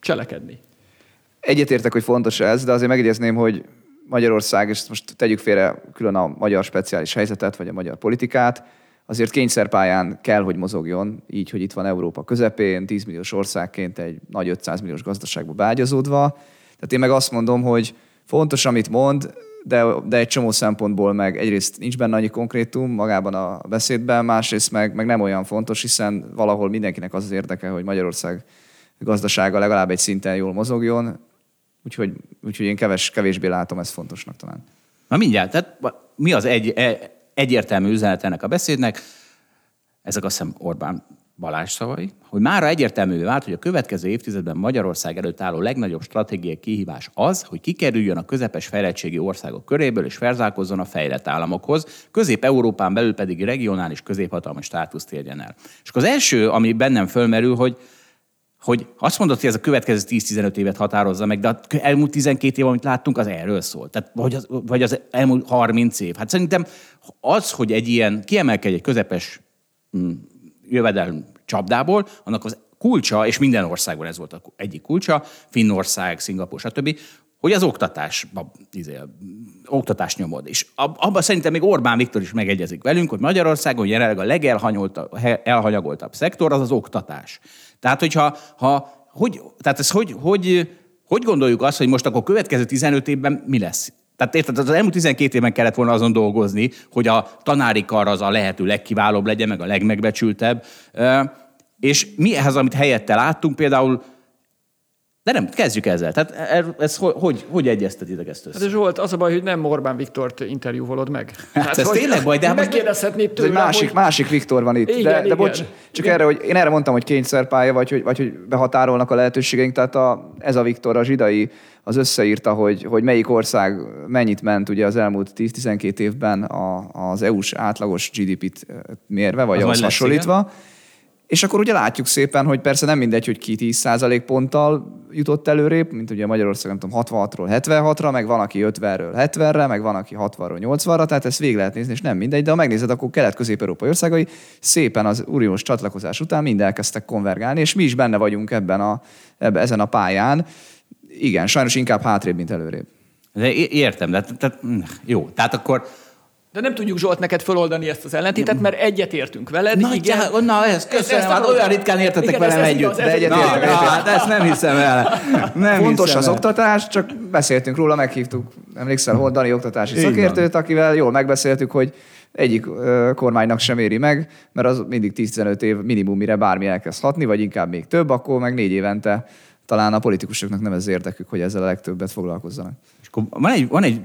cselekedni. Egyetértek, hogy fontos ez, de azért megjegyezném, hogy Magyarország, és most tegyük félre külön a magyar speciális helyzetet, vagy a magyar politikát, azért kényszerpályán kell, hogy mozogjon, így, hogy itt van Európa közepén, 10 milliós országként egy nagy 500 milliós gazdaságba beágyazódva. Tehát én meg azt mondom, hogy fontos, amit mond, de, de egy csomó szempontból meg egyrészt nincs benne annyi konkrétum magában a beszédben, másrészt meg, meg nem olyan fontos, hiszen valahol mindenkinek az az érdeke, hogy Magyarország gazdasága legalább egy szinten jól mozogjon, úgyhogy, úgyhogy én keves, kevésbé látom ezt fontosnak talán. Na mindjárt, tehát mi az egy, e- egyértelmű üzenet ennek a beszédnek? Ezek azt hiszem Orbán Balázs szavai, hogy mára egyértelművé vált, hogy a következő évtizedben Magyarország előtt álló legnagyobb stratégiai kihívás az, hogy kikerüljön a közepes fejlettségi országok köréből és felzálkozzon a fejlett államokhoz, Közép-Európán belül pedig regionális középhatalmi státuszt érjen el. És akkor az első, ami bennem fölmerül, hogy hogy azt mondod, hogy ez a következő 10-15 évet határozza meg, de az elmúlt 12 év, amit láttunk, az erről szól. Tehát, vagy, az, vagy az elmúlt 30 év. Hát szerintem az, hogy egy ilyen kiemelkedj egy közepes mm, jövedelm csapdából, annak az kulcsa, és minden országban ez volt az egyik kulcsa, Finnország, Szingapur, stb., hogy az oktatás, izé, oktatás nyomod. És abban szerintem még Orbán Viktor is megegyezik velünk, hogy Magyarországon jelenleg a legelhanyagoltabb szektor az az oktatás. Tehát, hogyha, ha, hogy, tehát ez hogy, hogy, hogy gondoljuk azt, hogy most akkor következő 15 évben mi lesz? Tehát érted, az elmúlt 12 évben kellett volna azon dolgozni, hogy a tanári kar az a lehető legkiválóbb legyen, meg a legmegbecsültebb. És mi ehhez, amit helyette láttunk, például de nem, kezdjük ezzel. Tehát ez, hogy, hogy, hogy egyeztetitek ezt össze? Hát Zsolt, az a baj, hogy nem Orbán Viktort interjúvolod meg. Hát, hát ez tényleg baj, de hát megkérdezhetnéd tőle, egy másik, hogy... másik Viktor van itt. Igen, de, igen, de bocs, csak igen. erre, hogy én erre mondtam, hogy kényszerpálya, vagy hogy, vagy hogy behatárolnak a lehetőségeink. Tehát a, ez a Viktor, a zsidai, az összeírta, hogy, hogy melyik ország mennyit ment ugye az elmúlt 10-12 évben a, az EU-s átlagos GDP-t mérve, vagy az ahhoz hasonlítva. Igen és akkor ugye látjuk szépen, hogy persze nem mindegy, hogy ki 10 ponttal jutott előrébb, mint ugye Magyarország, nem tudom, 66-ról 76-ra, meg van, aki 50-ről 70-re, meg van, aki 60-ról 80-ra, tehát ezt végig lehet nézni, és nem mindegy, de ha megnézed, akkor kelet-közép-európai országai szépen az uniós csatlakozás után mind elkezdtek konvergálni, és mi is benne vagyunk ebben a, ebben, ezen a pályán. Igen, sajnos inkább hátrébb, mint előrébb. De értem, de tehát, jó, tehát akkor de nem tudjuk Zsolt neked feloldani ezt az ellentétet, mert egyet értünk veled. Na, igen. Já, na ez köszönöm, ez, hát olyan ritkán értetek igen, velem ez együtt. Igaz, de egyet na, na, hát ezt nem hiszem el. Nem Fontos hiszem az el. oktatás, csak beszéltünk róla, meghívtuk, emlékszel, hol Dani oktatási Igen. szakértőt, akivel jól megbeszéltük, hogy egyik kormánynak sem éri meg, mert az mindig 10-15 év minimum, mire bármi elkezd hatni, vagy inkább még több, akkor meg négy évente talán a politikusoknak nem ez érdekük, hogy ezzel a legtöbbet foglalkozzanak. És akkor van egy, van egy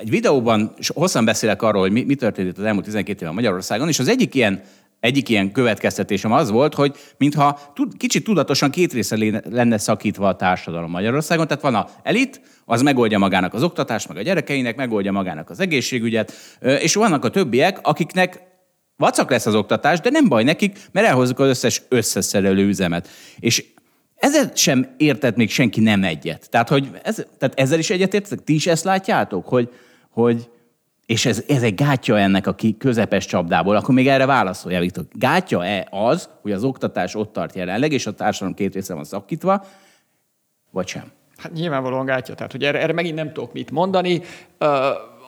egy videóban hosszan beszélek arról, hogy mi, mi történt az elmúlt 12 évben Magyarországon, és az egyik ilyen egyik ilyen következtetésem az volt, hogy mintha tud, kicsit tudatosan két része lenne szakítva a társadalom Magyarországon. Tehát van a elit, az megoldja magának az oktatást, meg a gyerekeinek, megoldja magának az egészségügyet, és vannak a többiek, akiknek vacak lesz az oktatás, de nem baj nekik, mert elhozzuk az összes összeszerelő üzemet. És ezzel sem értett még senki nem egyet. Tehát, hogy ez, tehát ezzel is egyetértetek? Ti is ezt látjátok, hogy, hogy és ez, ez egy gátja ennek a közepes csapdából, akkor még erre válaszolja, Viktor. Gátja-e az, hogy az oktatás ott tart jelenleg, és a társadalom két része van szakítva, vagy sem? Hát nyilvánvalóan gátja, tehát hogy erre, erre megint nem tudok mit mondani. Uh,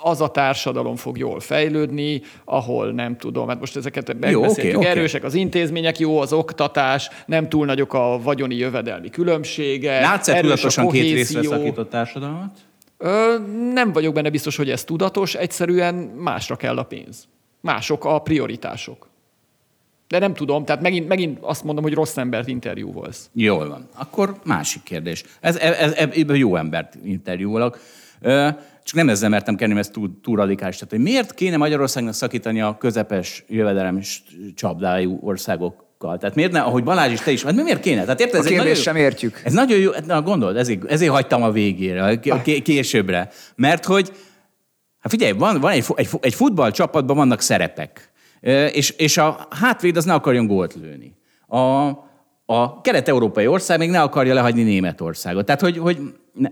az a társadalom fog jól fejlődni, ahol nem tudom, hát most ezeket megbeszéltük, jó, okay, erősek az intézmények, jó az oktatás, nem túl nagyok a vagyoni jövedelmi különbségek. Látsz-e tudatosan két részre szakított társadalmat? Nem vagyok benne biztos, hogy ez tudatos, egyszerűen másra kell a pénz. Mások a prioritások. De nem tudom, tehát megint, megint azt mondom, hogy rossz embert interjúvolsz. Jól van. Akkor másik kérdés. Ez, ez, ez, ez jó embert interjúvolok. Csak nem ezzel mertem kenni, mert ez túl, túl radikális. Tehát, hogy miért kéne Magyarországnak szakítani a közepes jövedelem csapdájú országok tehát miért ne, ahogy Balázs is, te is, hát miért kéne? Tehát érted, ez a kérdést nagyon, sem értjük. Ez nagyon jó, na gondold, ezért, ezért hagytam a végére, későbbre. Mert hogy, hát figyelj, van, van egy, egy, egy futballcsapatban vannak szerepek, és, és a hátvéd az ne akarjon gólt lőni. A, a kelet-európai ország még ne akarja lehagyni Németországot. Tehát, hogy, hogy ne,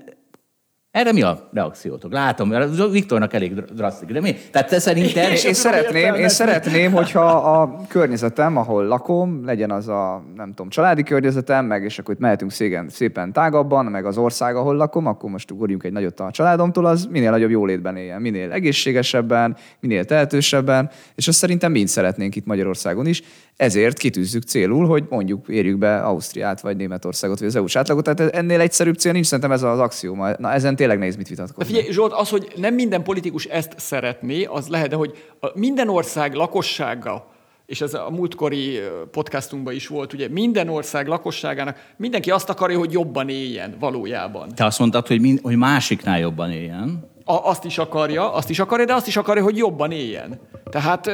erre mi a reakciótok? Látom, mert Viktornak elég drasztikus, de mi? Tehát te szerinted... Én, én, szeretném, én szeretném, hogyha a környezetem, ahol lakom, legyen az a, nem tudom, családi környezetem, meg és akkor itt mehetünk szépen, szépen tágabban, meg az ország, ahol lakom, akkor most ugorjunk egy nagyot a családomtól, az minél nagyobb jólétben éljen, minél egészségesebben, minél tehetősebben, és azt szerintem mind szeretnénk itt Magyarországon is. Ezért kitűzzük célul, hogy mondjuk érjük be Ausztriát, vagy Németországot, vagy az EU-s átlagot. Tehát ennél egyszerűbb cél nincs, szerintem ez az axioma. Na ezen tényleg nehéz mit vitatkozni. Figyelj, Zsolt, az, hogy nem minden politikus ezt szeretné, az lehet, de hogy minden ország lakossága, és ez a múltkori podcastunkban is volt, ugye minden ország lakosságának, mindenki azt akarja, hogy jobban éljen valójában. Te azt mondtad, hogy, mind, hogy másiknál jobban éljen. A, azt is akarja, azt is akarja, de azt is akarja, hogy jobban éljen. Tehát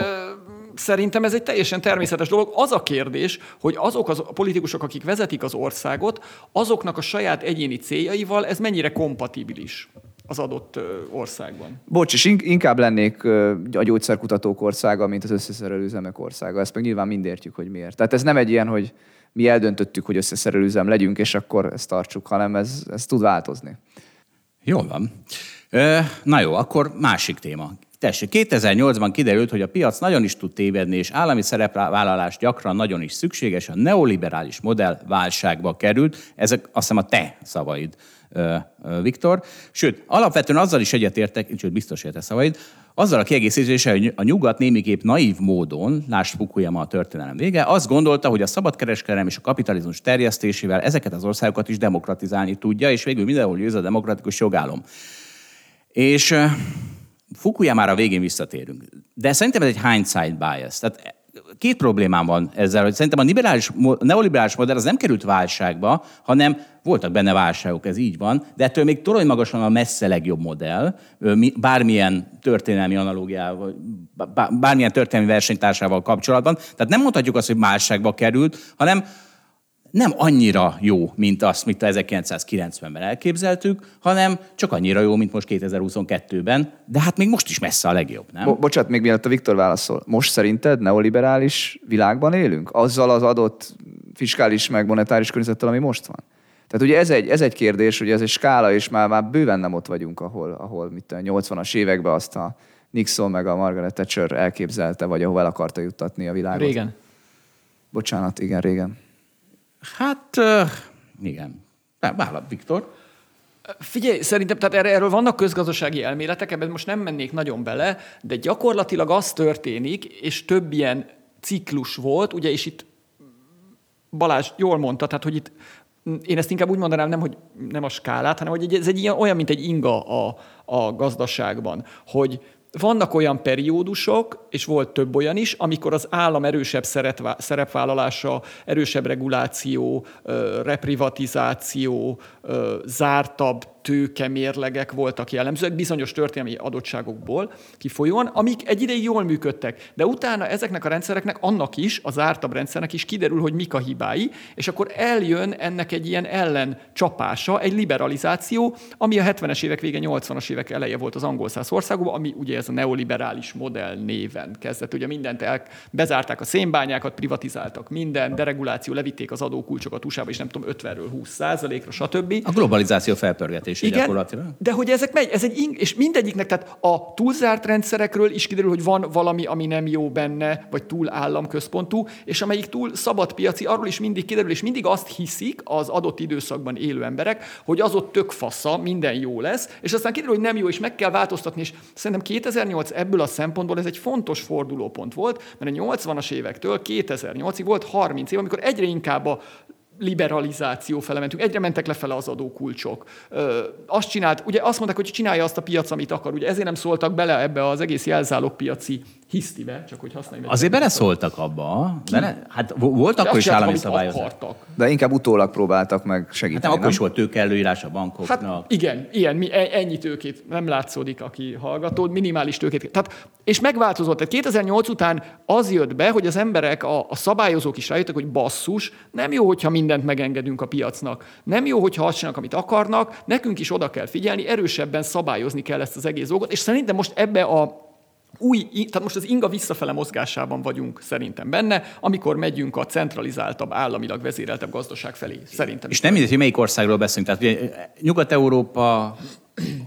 szerintem ez egy teljesen természetes dolog. Az a kérdés, hogy azok az, a politikusok, akik vezetik az országot, azoknak a saját egyéni céljaival ez mennyire kompatibilis az adott országban. Bocs, és inkább lennék a gyógyszerkutatók országa, mint az összeszerelő üzemek országa. Ezt meg nyilván mind értjük, hogy miért. Tehát ez nem egy ilyen, hogy mi eldöntöttük, hogy összeszerelő üzem legyünk, és akkor ezt tartsuk, hanem ez, ez tud változni. Jól van. Na jó, akkor másik téma. Tessék, 2008-ban kiderült, hogy a piac nagyon is tud tévedni, és állami szerepvállalás gyakran nagyon is szükséges. A neoliberális modell válságba került. Ezek azt hiszem a te szavaid, Viktor. Sőt, alapvetően azzal is egyetértek, sőt, biztos érte szavaid, azzal a kiegészítéssel, hogy a nyugat némiképp naív módon, láss Fukuyama a történelem vége, azt gondolta, hogy a szabadkereskedelem és a kapitalizmus terjesztésével ezeket az országokat is demokratizálni tudja, és végül mindenhol győz a demokratikus jogállam. És Fukuyamára végén visszatérünk. De szerintem ez egy hindsight bias. Tehát két problémám van ezzel, hogy szerintem a liberális, neoliberális modell az nem került válságba, hanem voltak benne válságok, ez így van, de ettől még torony magasan a messze legjobb modell, bármilyen történelmi analógiával, bármilyen történelmi versenytársával kapcsolatban. Tehát nem mondhatjuk azt, hogy válságba került, hanem nem annyira jó, mint azt, mit 1990-ben elképzeltük, hanem csak annyira jó, mint most 2022-ben, de hát még most is messze a legjobb, nem? Bo- bocsánat, még mielőtt a Viktor válaszol. Most szerinted neoliberális világban élünk? Azzal az adott fiskális meg monetáris környezettel, ami most van? Tehát ugye ez egy, ez egy kérdés, hogy ez egy skála, és már, már bőven nem ott vagyunk, ahol, ahol mit a 80-as években azt a Nixon meg a Margaret Thatcher elképzelte, vagy ahol el akarta juttatni a világot. Régen. Bocsánat, igen, régen. Hát, uh, igen. Vállap, Viktor. Figyelj, szerintem tehát erről vannak közgazdasági elméletek, ebben most nem mennék nagyon bele, de gyakorlatilag az történik, és több ilyen ciklus volt, ugye, és itt Balázs jól mondta, tehát hogy itt én ezt inkább úgy mondanám, nem, hogy nem a skálát, hanem hogy ez egy ilyen, olyan, mint egy inga a, a gazdaságban, hogy vannak olyan periódusok, és volt több olyan is, amikor az állam erősebb szerepvállalása, erősebb reguláció, reprivatizáció, zártabb tőkemérlegek voltak jellemzőek bizonyos történelmi adottságokból kifolyóan, amik egy ideig jól működtek. De utána ezeknek a rendszereknek, annak is, az ártabb rendszernek is kiderül, hogy mik a hibái, és akkor eljön ennek egy ilyen ellen csapása, egy liberalizáció, ami a 70-es évek vége, 80-as évek eleje volt az angol száz országokban, ami ugye ez a neoliberális modell néven kezdett. Ugye mindent el, bezárták a szénbányákat, privatizáltak minden, dereguláció, levitték az adókulcsokat USA-ba, és nem tudom, 50-ről 20 százalékra, stb. A globalizáció felpörgetés is Igen, gyakorlatilag. De hogy ezek megy, ez egy, és mindegyiknek, tehát a túlzárt rendszerekről is kiderül, hogy van valami, ami nem jó benne, vagy túl államközpontú, és amelyik túl szabadpiaci, arról is mindig kiderül, és mindig azt hiszik az adott időszakban élő emberek, hogy az ott tök fasza, minden jó lesz, és aztán kiderül, hogy nem jó, és meg kell változtatni, és szerintem 2008 ebből a szempontból ez egy fontos fordulópont volt, mert a 80-as évektől 2008-ig volt 30 év, amikor egyre inkább a liberalizáció fele mentünk, egyre mentek lefele az adókulcsok. Ö, azt csinált, ugye azt mondták, hogy csinálja azt a piac, amit akar, ugye ezért nem szóltak bele ebbe az egész piaci hisztibe, csak hogy használjuk. Azért beleszóltak abba. Bele, hát volt akkor is állami szabályozás. De inkább utólag próbáltak meg segíteni. Hát nem, akkor is volt tőkeelőírás a bankoknak. Hát igen, ilyen, mi, e- ennyi tőkét nem látszódik, aki hallgató, minimális tőkét. Tehát, és megváltozott. Tehát 2008 után az jött be, hogy az emberek, a, a szabályozók is rájöttek, hogy basszus, nem jó, hogyha mindent megengedünk a piacnak. Nem jó, hogyha azt csinálnak, amit akarnak, nekünk is oda kell figyelni, erősebben szabályozni kell ezt az egész dolgot, és szerintem most ebbe a új, tehát most az inga visszafele mozgásában vagyunk szerintem benne, amikor megyünk a centralizáltabb, államilag vezéreltebb gazdaság felé. Szerintem. És nem mindegy, hogy melyik országról beszélünk. Tehát Nyugat-Európa,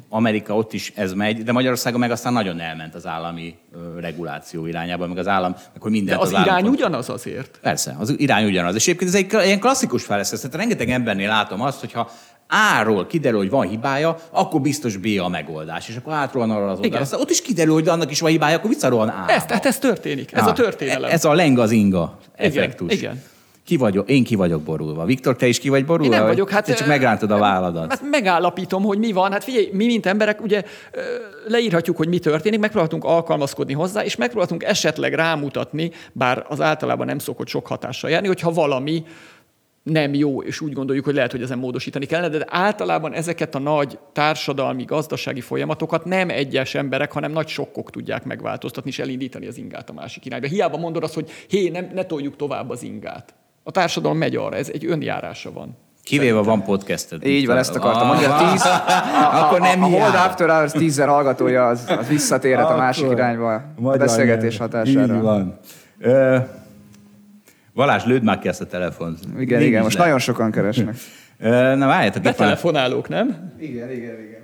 Amerika ott is ez megy, de Magyarországon meg aztán nagyon elment az állami reguláció irányába, meg az állam, meg hogy minden. De az, az irány állam... ugyanaz azért. Persze, az irány ugyanaz. És egyébként ez egy ilyen klasszikus fejlesztés. Tehát rengeteg embernél látom azt, hogyha A-ról kiderül, hogy van hibája, akkor biztos B a megoldás. És akkor átrohan arra az oldalra. Ott is kiderül, hogy annak is van hibája, akkor visszarohan A. Ez, tehát ez történik. Ez Na, a történelem. Ez a leng az inga effektus. Igen. igen. Ki vagyok? Én ki vagyok borulva. Viktor, te is ki vagy borulva? Én nem vagyok. Hát, te csak megrántod a válladat. Hát megállapítom, hogy mi van. Hát figyelj, mi, mint emberek, ugye leírhatjuk, hogy mi történik, megpróbáltunk alkalmazkodni hozzá, és megpróbáltunk esetleg rámutatni, bár az általában nem szokott sok hatással járni, hogyha valami nem jó, és úgy gondoljuk, hogy lehet, hogy ezen módosítani kellene, de általában ezeket a nagy társadalmi, gazdasági folyamatokat nem egyes emberek, hanem nagy sokkok tudják megváltoztatni és elindítani az ingát a másik irányba. Hiába mondod azt, hogy hé, nem, ne toljuk tovább az ingát. A társadalom megy arra, ez egy önjárása van. Kivéve van podcasted. Így van, ezt akartam mondani. A tíz, <laughs> Akkor nem a, a Hold. After Hours tízzer hallgatója, az, az visszatérhet a másik irányba a beszélgetés hatására. Így van. Valás, lőd már ki ezt a telefon. Igen, Nincs igen, most le. nagyon sokan keresnek. Na várjátok. Betelefonálók, nem? Igen, igen, igen.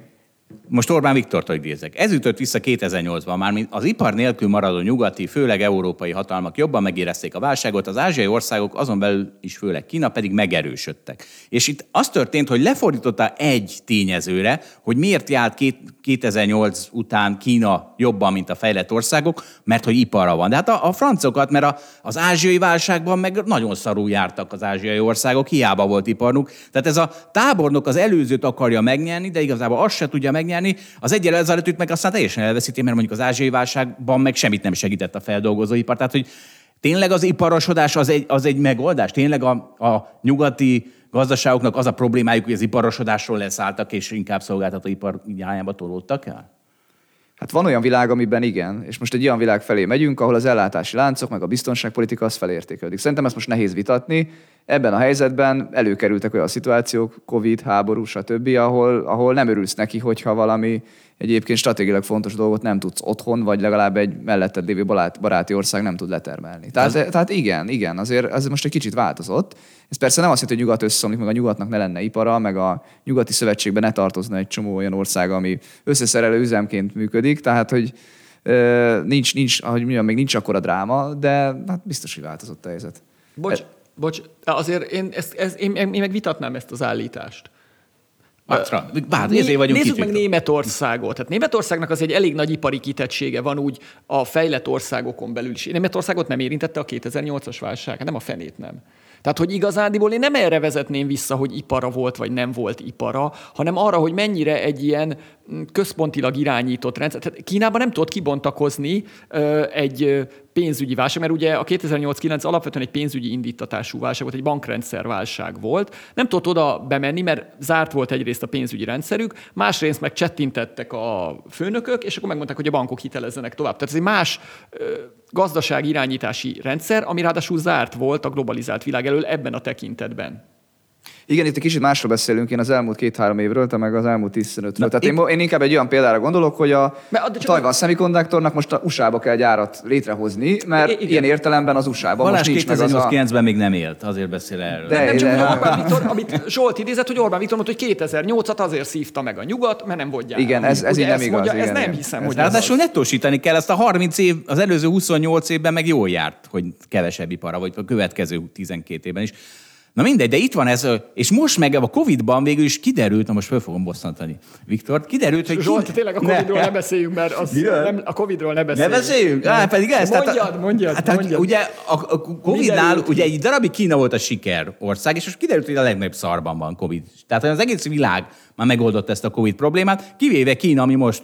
Most Orbán Viktortól idézek. Ez ütött vissza 2008-ban, már az ipar nélkül maradó nyugati, főleg európai hatalmak jobban megérezték a válságot, az ázsiai országok azon belül is főleg Kína pedig megerősödtek. És itt az történt, hogy lefordította egy tényezőre, hogy miért járt két- 2008 után Kína jobban, mint a fejlett országok, mert hogy ipara van. De hát a, a francokat, mert a, az ázsiai válságban meg nagyon szarul jártak az ázsiai országok, hiába volt iparnuk. Tehát ez a tábornok az előzőt akarja megnyerni, de igazából azt se tudja megnyerni. Az egyel ezelőtt meg aztán teljesen elveszíti, mert mondjuk az ázsiai válságban meg semmit nem segített a feldolgozóipar. Tehát, hogy tényleg az iparosodás az egy, az egy megoldás? Tényleg a, a nyugati gazdaságoknak az a problémájuk, hogy az iparosodásról leszálltak, és inkább szolgáltatóipar irányába tolódtak el? Hát van olyan világ, amiben igen, és most egy olyan világ felé megyünk, ahol az ellátási láncok, meg a biztonságpolitika az felértékelődik. Szerintem ezt most nehéz vitatni. Ebben a helyzetben előkerültek olyan szituációk, Covid, háború, stb., ahol, ahol nem örülsz neki, hogyha valami egyébként stratégiailag fontos dolgot nem tudsz otthon, vagy legalább egy melletted lévő barát- baráti ország nem tud letermelni. Tehát, tehát igen, igen, azért ez most egy kicsit változott. Ez persze nem azt jelenti, hogy nyugat összeomlik, meg a nyugatnak ne lenne ipara, meg a nyugati szövetségben ne tartozna egy csomó olyan ország, ami összeszerelő üzemként működik, tehát hogy nincs, nincs, ahogy mondjam, még nincs akkora dráma, de hát biztos, hogy változott a helyzet. Bocs, bocs, azért én, ezt, ezt, én, én meg vitatnám ezt az állítást. Bátra, bár, Né- ezért vagyunk Nézzük meg Németországot. Tehát Németországnak az egy elég nagy ipari kitettsége van úgy a fejlett országokon belül is. Németországot nem érintette a 2008-as válság, hát nem a fenét nem. Tehát, hogy igazándiból én nem erre vezetném vissza, hogy ipara volt, vagy nem volt ipara, hanem arra, hogy mennyire egy ilyen mm, központilag irányított rendszer. Tehát Kínában nem tudott kibontakozni egy pénzügyi válság, mert ugye a 2008-9 alapvetően egy pénzügyi indítatású válság volt, egy bankrendszer válság volt. Nem tudott oda bemenni, mert zárt volt egyrészt a pénzügyi rendszerük, másrészt meg csettintettek a főnökök, és akkor megmondták, hogy a bankok hitelezzenek tovább. Tehát ez egy más ö, gazdasági irányítási rendszer, ami ráadásul zárt volt a globalizált világ elől ebben a tekintetben. Igen, itt egy kicsit másról beszélünk, én az elmúlt két-három évről, te meg az elmúlt 15-ről. Tehát itt- én, én, inkább egy olyan példára gondolok, hogy a, de a Semiconductornak most a USA-ba kell gyárat létrehozni, mert igen. ilyen értelemben az USA-ban most nincs meg az a... 2008-9-ben még nem élt, azért beszél erről. De- Nem csak de- Orbán Viktor, amit Zsolt idézett, hogy Orbán Viktor mondta, hogy 2008-at azért szívta meg a nyugat, mert nem volt gyára. Igen, ez- ez így nem igaz, Mondja, ez nem hiszem, Ez hogy Ráadásul nettósítani kell, ezt a 30 év, az előző 28 évben meg jól járt, hogy kevesebb ipara, vagy a következő 12 évben is. Na mindegy, de itt van ez, és most meg a Covid-ban végül is kiderült, na most föl fogom bosszantani Viktor, kiderült, hogy... Zsolt, ki- tényleg a Covid-ról ne beszéljünk, mert az Miről? nem, a Covid-ról ne Ne beszéljünk. beszéljünk? Á, pedig ez. Mondjad, tehát, mondjad, hát, hát mondjad. Ugye a, a Covid-nál, ugye egy darabig Kína volt a siker ország, és most kiderült, hogy a legnagyobb szarban van Covid. Tehát az egész világ már megoldott ezt a Covid problémát, kivéve Kína, ami most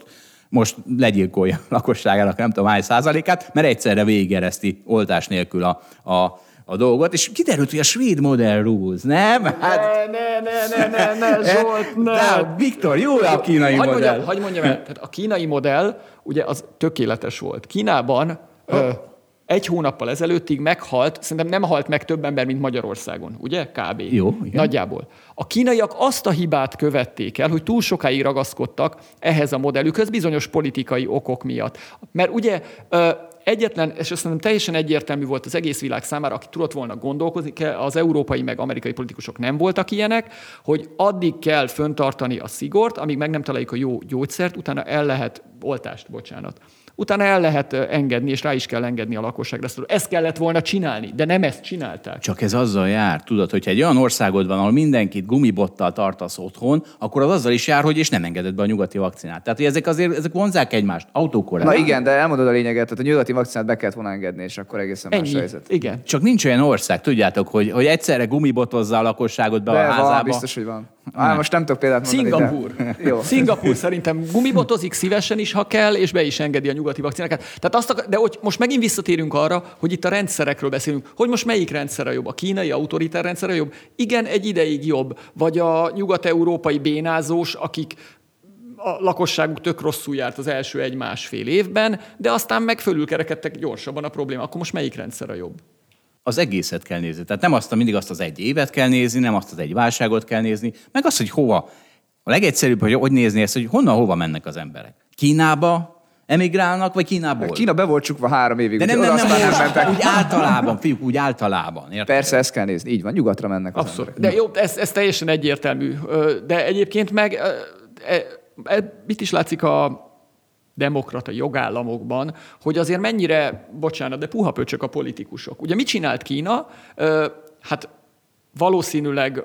most legyilkolja a lakosságának nem tudom hány százalékát, mert egyszerre végigereszti oltás nélkül a, a, a dolgot, és kiderült, hogy a svéd model rules, nem? Hát, Ne, ne, ne, ne, ne, ne, <laughs> Zsolt, ne. De, Viktor, jó a kínai Hagy modell. mondjam, hagy mondjam el, tehát a kínai modell ugye az tökéletes volt. Kínában ö, egy hónappal ezelőttig meghalt, szerintem nem halt meg több ember, mint Magyarországon, ugye? Kb. Jó, igen. Nagyjából. A kínaiak azt a hibát követték el, hogy túl sokáig ragaszkodtak ehhez a modellükhöz bizonyos politikai okok miatt. Mert ugye ö, egyetlen, és azt szerintem teljesen egyértelmű volt az egész világ számára, aki tudott volna gondolkozni, az európai meg amerikai politikusok nem voltak ilyenek, hogy addig kell föntartani a szigort, amíg meg nem találjuk a jó gyógyszert, utána el lehet, oltást, bocsánat, utána el lehet engedni, és rá is kell engedni a lakosságra. Ezt, ezt kellett volna csinálni, de nem ezt csinálták. Csak ez azzal jár, tudod, hogyha egy olyan országod van, ahol mindenkit gumibottal tartasz otthon, akkor az azzal is jár, hogy és nem engeded be a nyugati vakcinát. Tehát, hogy ezek azért ezek vonzák egymást, autókorán. Na igen, de elmondod a lényeget, tehát a nyugati vakcinát be kellett volna engedni, és akkor egészen más Ennyi. helyzet. Igen. Csak nincs olyan ország, tudjátok, hogy, hogy egyszerre gumibotozza a lakosságot be De a házába. van, biztos, hogy van. Á, most nem tudok példát mondani. Szingapúr. De... <laughs> Jó. Szingapúr szerintem gumibotozik szívesen is, ha kell, és be is engedi a nyugati vakcinákat. Tehát azt akar, de hogy most megint visszatérünk arra, hogy itt a rendszerekről beszélünk, hogy most melyik rendszer a jobb? A kínai autoritár rendszer a jobb? Igen, egy ideig jobb. Vagy a nyugat-európai bénázós, akik a lakosságuk tök rosszul járt az első egy-másfél évben, de aztán meg fölülkerekedtek gyorsabban a probléma. Akkor most melyik rendszer a jobb? az egészet kell nézni. Tehát nem azt, mindig azt az egy évet kell nézni, nem azt az egy válságot kell nézni, meg azt, hogy hova. A legegyszerűbb, hogy hogy nézni ezt, hogy honnan hova mennek az emberek. Kínába emigrálnak, vagy Kínából? Kína be volt csukva három évig, De nem, nem, nem, aztán most, mentek. úgy általában, fiúk, úgy általában. Érted? Persze, ezt kell nézni. Így van, nyugatra mennek Abszolút. De jó, ez, ez teljesen egyértelmű. De egyébként meg e, e, mit is látszik a demokrata jogállamokban, hogy azért mennyire, bocsánat, de puha pöcsök a politikusok. Ugye mit csinált Kína? Hát valószínűleg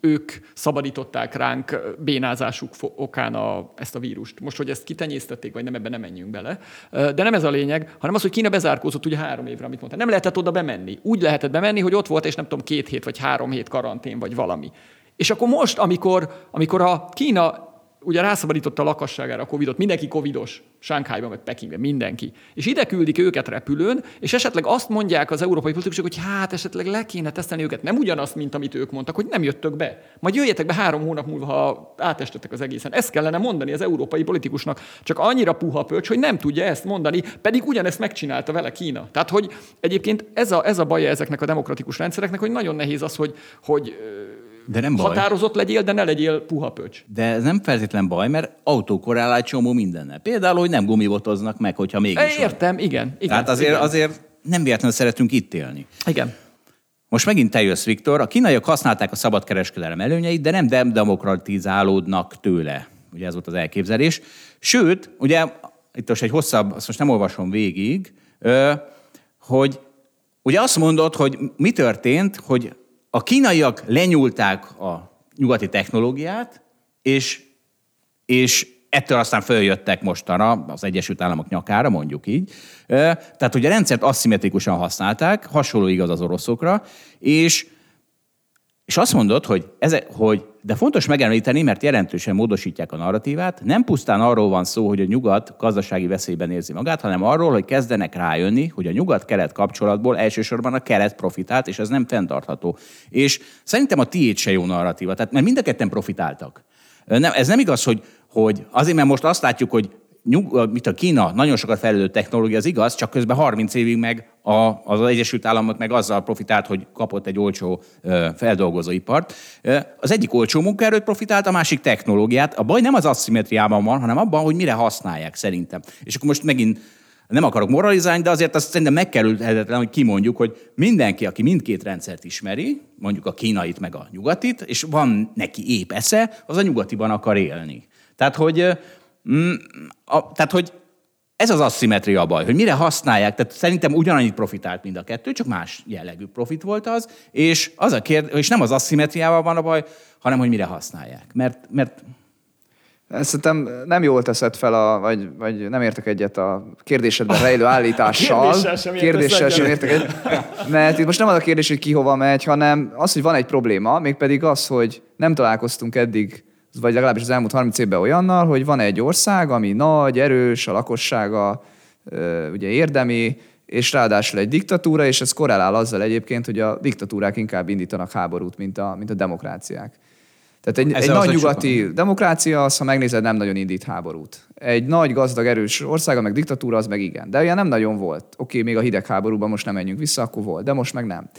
ők szabadították ránk bénázásuk okán a, ezt a vírust. Most, hogy ezt kitenyésztették, vagy nem, ebben nem menjünk bele. De nem ez a lényeg, hanem az, hogy Kína bezárkózott ugye három évre, amit mondtam. Nem lehetett oda bemenni. Úgy lehetett bemenni, hogy ott volt, és nem tudom, két hét vagy három hét karantén, vagy valami. És akkor most, amikor, amikor a Kína ugye rászabadította a lakosságára a Covidot, mindenki Covidos, Sánkhájban vagy Pekingben, mindenki. És ide küldik őket repülőn, és esetleg azt mondják az európai politikusok, hogy hát esetleg le kéne tesztelni őket. Nem ugyanazt, mint amit ők mondtak, hogy nem jöttök be. Majd jöjjetek be három hónap múlva, ha átestetek az egészen. Ezt kellene mondani az európai politikusnak. Csak annyira puha pöcs, hogy nem tudja ezt mondani, pedig ugyanezt megcsinálta vele Kína. Tehát, hogy egyébként ez a, ez a baja ezeknek a demokratikus rendszereknek, hogy nagyon nehéz az, hogy, hogy De nem baj. határozott legyél, de ne legyél puha pöcs. De ez nem feltétlen baj, mert autókorrál egy csomó mindennel. Például, hogy nem gumibotoznak meg, hogyha mégis van. Értem, igen. igen Tehát azért, igen. azért nem véletlenül szeretünk itt élni. Igen. Most megint te jössz, Viktor. A kínaiak használták a szabadkereskedelem előnyeit, de nem dem- demokratizálódnak tőle. Ugye ez volt az elképzelés. Sőt, ugye itt most egy hosszabb, azt most nem olvasom végig, hogy ugye azt mondod, hogy mi történt, hogy a kínaiak lenyúlták a nyugati technológiát, és, és ettől aztán följöttek mostanra az Egyesült Államok nyakára, mondjuk így. Tehát, hogy a rendszert aszimmetrikusan használták, hasonló igaz az oroszokra, és és azt mondod, hogy, ezek, hogy de fontos megemlíteni, mert jelentősen módosítják a narratívát, nem pusztán arról van szó, hogy a nyugat gazdasági veszélyben érzi magát, hanem arról, hogy kezdenek rájönni, hogy a nyugat-kelet kapcsolatból elsősorban a kelet profitált, és ez nem fenntartható. És szerintem a tiéd se jó narratíva, tehát mert mind a ketten profitáltak. Nem, ez nem igaz, hogy, hogy azért, mert most azt látjuk, hogy nyug, mit a Kína nagyon sokat fejlődő technológia, az igaz, csak közben 30 évig meg a, az Egyesült Államok meg azzal profitált, hogy kapott egy olcsó ö, feldolgozóipart. Az egyik olcsó munkaerőt profitált, a másik technológiát. A baj nem az asszimetriában van, hanem abban, hogy mire használják szerintem. És akkor most megint nem akarok moralizálni, de azért azt szerintem megkerülhetetlen, hogy kimondjuk, hogy mindenki, aki mindkét rendszert ismeri, mondjuk a kínait meg a nyugatit, és van neki épp esze, az a nyugatiban akar élni. Tehát, hogy Mm, a, tehát, hogy ez az asszimetria a baj, hogy mire használják. Tehát szerintem ugyanannyit profitált mind a kettő, csak más jellegű profit volt az, és, az a kérdés, és nem az asszimetriával van a baj, hanem hogy mire használják. Mert, mert Szerintem nem jól teszed fel, a, vagy, vagy nem értek egyet a kérdésedben rejlő <laughs> állítással. kérdéssel sem kérdéssel sem értek egyet. Mert itt most nem az a kérdés, hogy ki hova megy, hanem az, hogy van egy probléma, mégpedig az, hogy nem találkoztunk eddig, vagy legalábbis az elmúlt 30 évben olyannal, hogy van egy ország, ami nagy, erős, a lakossága ugye érdemi, és ráadásul egy diktatúra, és ez korrelál azzal egyébként, hogy a diktatúrák inkább indítanak háborút, mint a, mint a demokráciák. Tehát egy, egy Ezzel nagy nyugati demokrácia, az, ha megnézed, nem nagyon indít háborút. Egy nagy, gazdag, erős ország, meg diktatúra, az meg igen. De olyan nem nagyon volt. Oké, még a hidegháborúban most nem menjünk vissza, akkor volt, de most meg nem.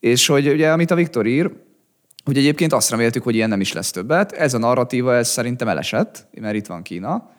És hogy ugye, amit a Viktor ír, hogy egyébként azt reméltük, hogy ilyen nem is lesz többet. Ez a narratíva, ez szerintem elesett, mert itt van Kína.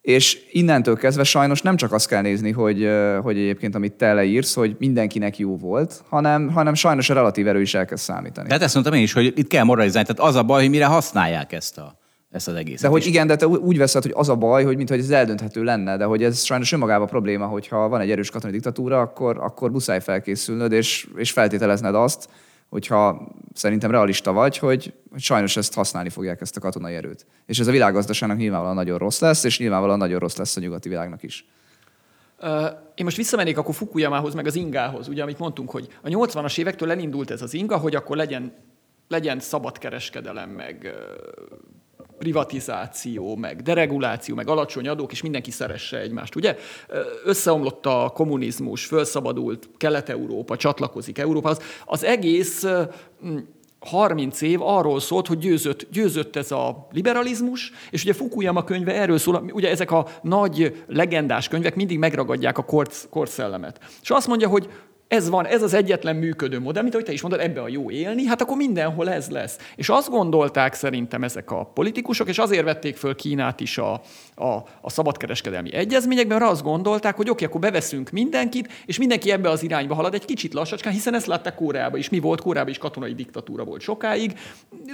És innentől kezdve sajnos nem csak azt kell nézni, hogy, hogy egyébként amit te leírsz, hogy mindenkinek jó volt, hanem, hanem sajnos a relatív erő is elkezd számítani. de hát ezt mondtam én is, hogy itt kell moralizálni. Tehát az a baj, hogy mire használják ezt, a, ezt az egészet. De hogy És- igen, de te úgy veszed, hogy az a baj, hogy mintha ez eldönthető lenne, de hogy ez sajnos önmagában probléma, hogyha van egy erős katonai diktatúra, akkor, akkor muszáj felkészülnöd, és, és feltételezned azt, hogyha szerintem realista vagy, hogy, sajnos ezt használni fogják, ezt a katonai erőt. És ez a világgazdaságnak nyilvánvalóan nagyon rossz lesz, és nyilvánvalóan nagyon rossz lesz a nyugati világnak is. Én most visszamennék akkor Fukuyamához, meg az ingához, ugye, amit mondtunk, hogy a 80-as évektől elindult ez az inga, hogy akkor legyen, legyen szabadkereskedelem, meg ö, privatizáció, meg dereguláció, meg alacsony adók, és mindenki szeresse egymást, ugye? Összeomlott a kommunizmus, felszabadult Kelet-Európa, csatlakozik Európához. Az egész ö, m, 30 év arról szólt, hogy győzött, győzött ez a liberalizmus, és ugye Fukuyama könyve erről szól, ugye ezek a nagy legendás könyvek mindig megragadják a kort, korszellemet. És azt mondja, hogy ez van, ez az egyetlen működő modell, mint ahogy te is mondod, ebbe a jó élni, hát akkor mindenhol ez lesz. És azt gondolták szerintem ezek a politikusok, és azért vették föl Kínát is a, a, a szabadkereskedelmi egyezményekben, mert azt gondolták, hogy oké, akkor beveszünk mindenkit, és mindenki ebbe az irányba halad egy kicsit lassacskán, hiszen ezt látták Koreában is. Mi volt? Koreában is katonai diktatúra volt sokáig,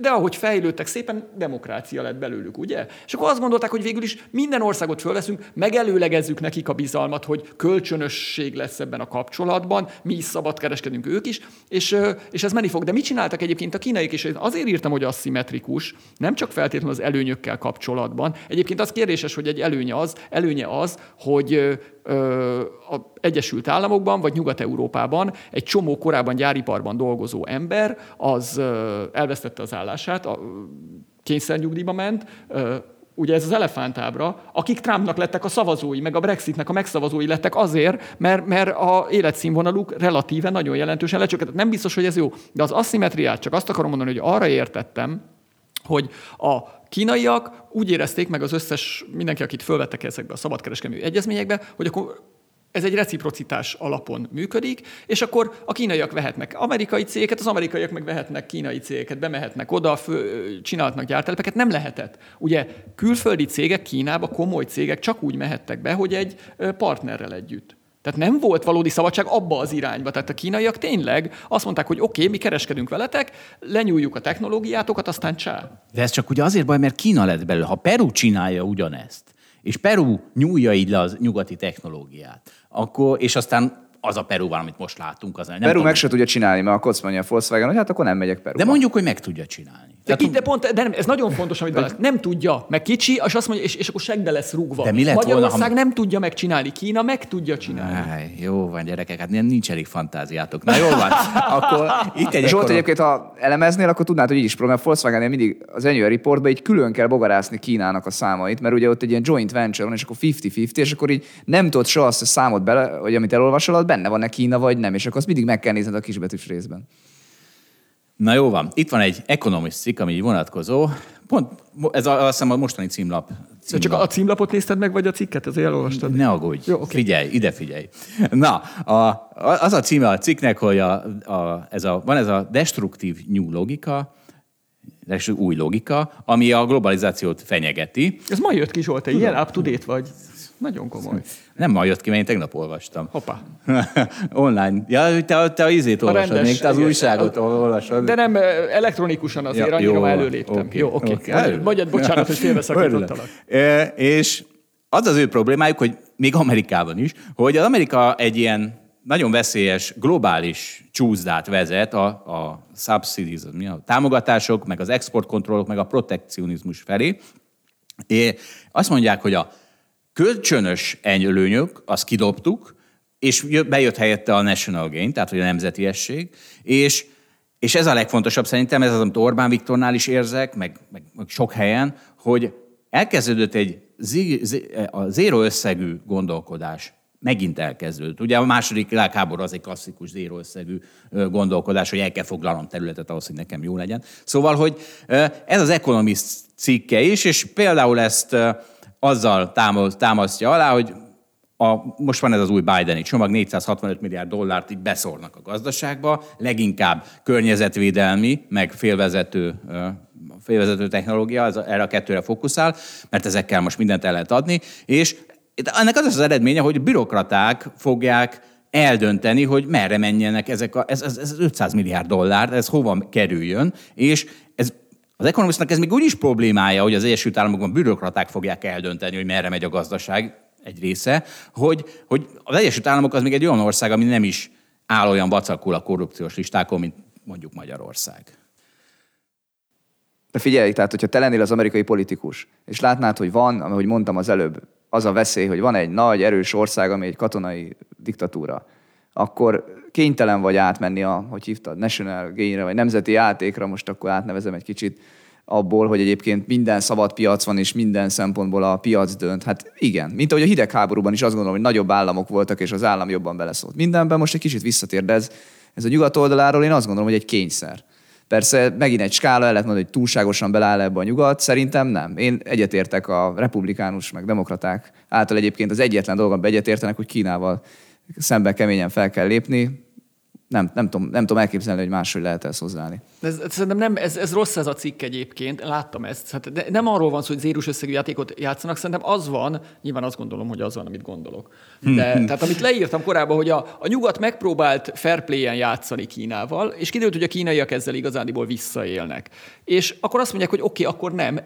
de ahogy fejlődtek szépen, demokrácia lett belőlük, ugye? És akkor azt gondolták, hogy végül is minden országot fölveszünk, megelőlegezzük nekik a bizalmat, hogy kölcsönösség lesz ebben a kapcsolatban, mi is szabadkereskedünk ők is, és, és ez menni fog. De mit csináltak egyébként a kínaiak is? Azért írtam, hogy aszimmetrikus, nem csak feltétlenül az előnyökkel kapcsolatban. Egyébként az kérdéses, hogy egy előnye az, előnye az, hogy ö, ö, a Egyesült Államokban vagy Nyugat-Európában egy csomó korábban gyáriparban dolgozó ember az elvesztette az állását, a, kényszernyugdíjba ment, ugye ez az elefántábra, akik Trumpnak lettek a szavazói, meg a Brexitnek a megszavazói lettek azért, mert, mert a életszínvonaluk relatíve nagyon jelentősen lecsökkent. Nem biztos, hogy ez jó, de az aszimetriát csak azt akarom mondani, hogy arra értettem, hogy a kínaiak úgy érezték meg az összes, mindenki, akit fölvettek ezekbe a szabadkereskedelmi egyezményekbe, hogy akkor ez egy reciprocitás alapon működik, és akkor a kínaiak vehetnek amerikai cégeket, az amerikaiak meg vehetnek kínai cégeket, bemehetnek oda, fő, csinálhatnak gyártelepeket. Nem lehetett. Ugye külföldi cégek Kínába, komoly cégek csak úgy mehettek be, hogy egy partnerrel együtt. Tehát nem volt valódi szabadság abba az irányba. Tehát a kínaiak tényleg azt mondták, hogy oké, okay, mi kereskedünk veletek, lenyúljuk a technológiátokat, aztán csá. De ez csak ugye azért baj, mert Kína lett belőle. Ha Peru csinálja ugyanezt, és Peru nyúlja így le az nyugati technológiát, akkor, és aztán az a Peru van, amit most látunk. Az nem Peru tudom, meg se tudja csinálni, mert azt mondja a Volkswagen, hogy hát akkor nem megyek Peruba. De mondjuk, hogy meg tudja csinálni. De, Tehát, de pont, de nem, ez nagyon fontos, amit Balázs, nem tudja, meg kicsi, és azt mondja, és, és akkor segbe lesz rúgva. De mi lett volna, Magyarország ha- nem tudja megcsinálni, Kína meg tudja csinálni. Áj, jó van, gyerekek, hát nincs elég fantáziátok. Na jó van, akkor itt egy ekkora- egyébként, ha elemeznél, akkor tudnád, hogy így is program. Volkswagen mindig az annual reportban így külön kell bogarászni Kínának a számait, mert ugye ott egy ilyen joint venture van, és akkor 50-50, és akkor így nem tudod soha azt a számot bele, hogy amit elolvasol, az benne van-e Kína vagy nem, és akkor azt mindig meg kell nézned a kisbetűs részben. Na jó van, itt van egy Economist cikk, ami így vonatkozó. Pont, ez a, azt hiszem a mostani címlap. Címlap. csak a címlapot nézted meg, vagy a cikket? Azért elolvastad? Ne aggódj, Jó, oké. figyelj, ide figyelj. Na, a, az a címe a cikknek, hogy a, a, ez a, van ez a destruktív new logika, új logika, ami a globalizációt fenyegeti. Ez ma jött ki, Zsolt, te ilyen up-to-date vagy. Nagyon komoly. Nem ma jött ki, mert én tegnap olvastam. Hoppá. <laughs> Online. Ja, te, te a izét A olvasod, rendes, még te az igen. újságot olvasod. De nem eh, elektronikusan azért, Ja, annyira jó előléptem. Oké, Jó, oké. oké. Okay. Vagy bocsánat, hogy félbeszakítottalak. E, És az az ő problémájuk, hogy még Amerikában is, hogy az Amerika egy ilyen nagyon veszélyes globális csúszdát vezet a, a subsidies, a támogatások, meg az exportkontrollok, meg a protekcionizmus felé. É, azt mondják, hogy a kölcsönös előnyök, azt kidobtuk, és jö- bejött helyette a national gain, tehát hogy a nemzetiesség, és, és ez a legfontosabb szerintem, ez az, amit Orbán Viktornál is érzek, meg, meg, meg sok helyen, hogy elkezdődött egy zi, zi, a zéro összegű gondolkodás megint elkezdődött. Ugye a második világháború az egy klasszikus zéro összegű gondolkodás, hogy el kell foglalnom területet ahhoz, hogy nekem jó legyen. Szóval, hogy ez az Economist cikke is, és például ezt azzal táma- támasztja alá, hogy a, most van ez az új Bideni csomag, 465 milliárd dollárt így beszórnak a gazdaságba, leginkább környezetvédelmi, meg félvezető, félvezető technológia, az, erre a kettőre fókuszál, mert ezekkel most mindent el lehet adni, és ennek az az eredménye, hogy bürokraták fogják eldönteni, hogy merre menjenek ezek a, ez, ez, ez 500 milliárd dollár, ez hova kerüljön, és ez az ekonomisztnak ez még úgy is problémája, hogy az Egyesült Államokban bürokraták fogják eldönteni, hogy merre megy a gazdaság egy része, hogy, hogy az Egyesült Államok az még egy olyan ország, ami nem is áll olyan vacakul a korrupciós listákon, mint mondjuk Magyarország. De figyelj, tehát hogyha te lennél az amerikai politikus, és látnád, hogy van, ahogy mondtam az előbb, az a veszély, hogy van egy nagy, erős ország, ami egy katonai diktatúra, akkor kénytelen vagy átmenni a, hogy hívtad, national gainre, vagy nemzeti játékra, most akkor átnevezem egy kicsit, abból, hogy egyébként minden szabad piac van, és minden szempontból a piac dönt. Hát igen, mint ahogy a hidegháborúban is azt gondolom, hogy nagyobb államok voltak, és az állam jobban beleszólt mindenben, most egy kicsit visszatér, de ez, ez a nyugat oldaláról én azt gondolom, hogy egy kényszer. Persze megint egy skála, el lehet mondani, hogy túlságosan beláll ebbe a nyugat, szerintem nem. Én egyetértek a republikánus, meg demokraták által egyébként az egyetlen dolgon egyetértenek, hogy Kínával szemben keményen fel kell lépni nem, nem, tudom, nem tudom elképzelni, hogy máshogy lehet ezt hozzáállni. Ez, szerintem nem, ez, ez rossz ez a cikk egyébként, láttam ezt. Hát de nem arról van szó, hogy zérus összegű játékot játszanak, szerintem az van, nyilván azt gondolom, hogy az van, amit gondolok. De, tehát amit leírtam korábban, hogy a, a nyugat megpróbált fair play-en játszani Kínával, és kiderült, hogy a kínaiak ezzel igazándiból visszaélnek. És akkor azt mondják, hogy oké, okay, akkor nem,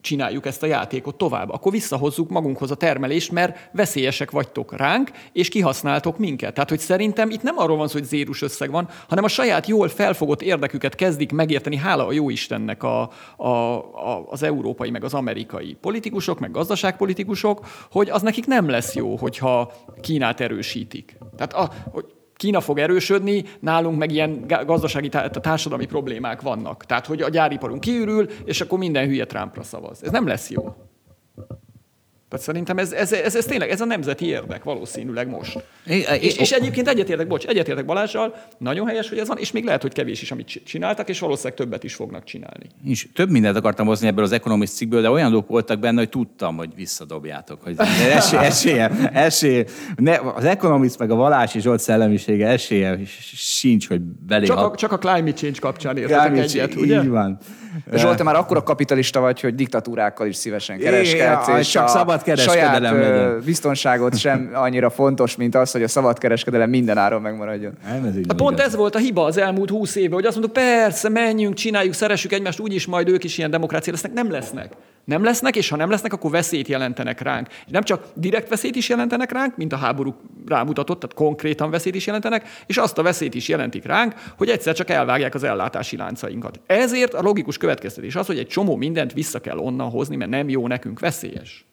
csináljuk ezt a játékot tovább. Akkor visszahozzuk magunkhoz a termelést, mert veszélyesek vagytok ránk, és kihasználtok minket. Tehát, hogy szerintem itt nem arról van szó, hogy zérus összeg van, hanem a saját jól felfogott érdeküket kezdik megérteni, hála a jó Istennek a, a, a, az európai, meg az amerikai politikusok, meg gazdaságpolitikusok, hogy az nekik nem lesz jó, hogyha Kínát erősítik. Tehát, a, hogy Kína fog erősödni, nálunk meg ilyen gazdasági, társadalmi problémák vannak. Tehát, hogy a gyáriparunk kiürül, és akkor minden hülye Trumpra szavaz. Ez nem lesz jó. Tehát szerintem ez, ez, ez, ez tényleg, ez a nemzeti érdek valószínűleg most. É, é, és, és egyébként egyetértek, bocs, egyetértek Balázsral, nagyon helyes, hogy ez van, és még lehet, hogy kevés is, amit csináltak, és valószínűleg többet is fognak csinálni. És több mindent akartam hozni ebből az Economist cikkből, de olyan dolgok voltak benne, hogy tudtam, hogy visszadobjátok. Hogy esélye, <laughs> esélye, esélye ne, az Economist meg a Valási Zsolt szellemisége esélye sincs, hogy belé... Csak a, csak a climate change kapcsán értetek egyet, ugye? Így van. Zsolt, te már akkora kapitalista vagy, hogy diktatúrákkal is szívesen kereskedsz, és csak szabad saját legyen. biztonságot sem annyira fontos, mint az, hogy a szabad kereskedelem minden áron megmaradjon. Nem, ez hát pont ez volt a hiba az elmúlt húsz évben, hogy azt mondtuk, persze, menjünk, csináljuk, szeressük egymást, úgyis majd ők is ilyen demokrácia lesznek. Nem lesznek. Nem lesznek, és ha nem lesznek, akkor veszélyt jelentenek ránk. És nem csak direkt veszélyt is jelentenek ránk, mint a háború rámutatott, tehát konkrétan veszélyt is jelentenek, és azt a veszélyt is jelentik ránk, hogy egyszer csak elvágják az ellátási láncainkat. Ezért a logikus következtetés az, hogy egy csomó mindent vissza kell onnan hozni, mert nem jó nekünk, veszélyes.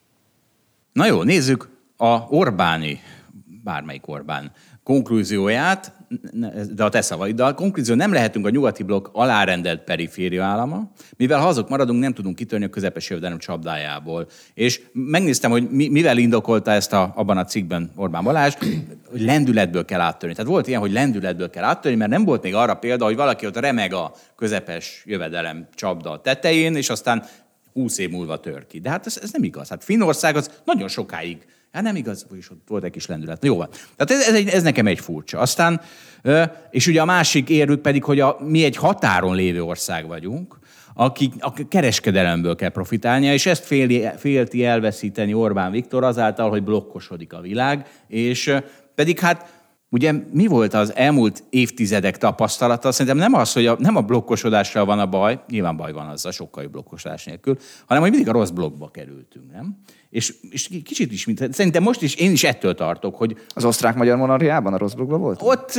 Na jó, nézzük a Orbáni, bármelyik Orbán konklúzióját, de a te szavaiddal, konklúzió nem lehetünk a nyugati blokk alárendelt periféria állama, mivel ha azok maradunk, nem tudunk kitörni a közepes jövedelem csapdájából. És megnéztem, hogy mi, mivel indokolta ezt a, abban a cikkben Orbán Balázs, hogy lendületből kell áttörni. Tehát volt ilyen, hogy lendületből kell áttörni, mert nem volt még arra példa, hogy valaki ott remeg a közepes jövedelem csapda tetején, és aztán 20 év múlva tör ki. De hát ez, ez nem igaz. Hát Finnország az nagyon sokáig Hát nem igaz, is ott volt egy kis lendület. Jó van. Tehát ez, ez, egy, ez nekem egy furcsa. Aztán, és ugye a másik érvük pedig, hogy a, mi egy határon lévő ország vagyunk, akik a kereskedelemből kell profitálnia, és ezt féli, félti elveszíteni Orbán Viktor azáltal, hogy blokkosodik a világ, és pedig hát Ugye mi volt az elmúlt évtizedek tapasztalata? Szerintem nem az, hogy a, nem a blokkosodással van a baj, nyilván baj van azzal, sokkal jobb blokkosodás nélkül, hanem hogy mindig a rossz blokkba kerültünk, nem? És, és kicsit is, mint, szerintem most is, én is ettől tartok, hogy... Az osztrák-magyar monarchiában a rossz blokkban volt? Ott,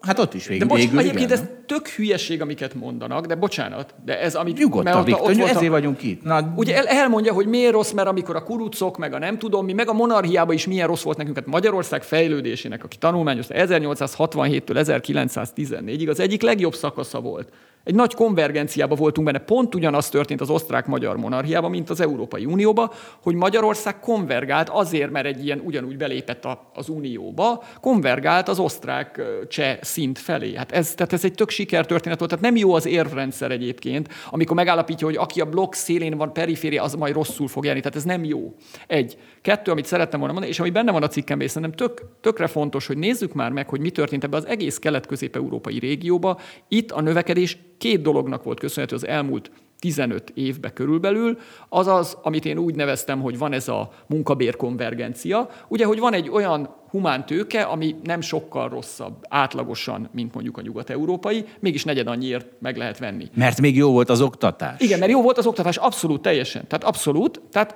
hát ott is végül. De bocs, végül egyébként ez tök hülyeség, amiket mondanak, de bocsánat, de ez, amit... Nyugodtan, Viktor, ott ezért a, vagyunk itt. Na, ugye el, elmondja, hogy miért rossz, mert amikor a kurucok, meg a nem tudom mi, meg a monarchiában is milyen rossz volt nekünk, hát Magyarország fejlődésének, aki tanulmányozta 1867-től 1914-ig, az egyik legjobb szakasza volt. Egy nagy konvergenciába voltunk benne. Pont ugyanaz történt az osztrák-magyar monarchiában, mint az Európai Unióba, hogy Magyarország konvergált azért, mert egy ilyen ugyanúgy belépett a, az Unióba, konvergált az osztrák-cseh szint felé. Hát ez, tehát ez egy tök sikertörténet volt. Tehát nem jó az érvrendszer egyébként, amikor megállapítja, hogy aki a blokk szélén van, periféria, az majd rosszul fog járni. Tehát ez nem jó. Egy. Kettő, amit szerettem volna mondani, és ami benne van a cikkemben, és szerintem tök, tökre fontos, hogy nézzük már meg, hogy mi történt ebbe az egész kelet-közép-európai régióba. Itt a növekedés két dolognak volt köszönhető az elmúlt 15 évbe körülbelül, az az, amit én úgy neveztem, hogy van ez a munkabérkonvergencia, ugye, hogy van egy olyan humán tőke, ami nem sokkal rosszabb átlagosan, mint mondjuk a nyugat-európai, mégis negyed annyiért meg lehet venni. Mert még jó volt az oktatás. Igen, mert jó volt az oktatás, abszolút, teljesen. Tehát abszolút. Tehát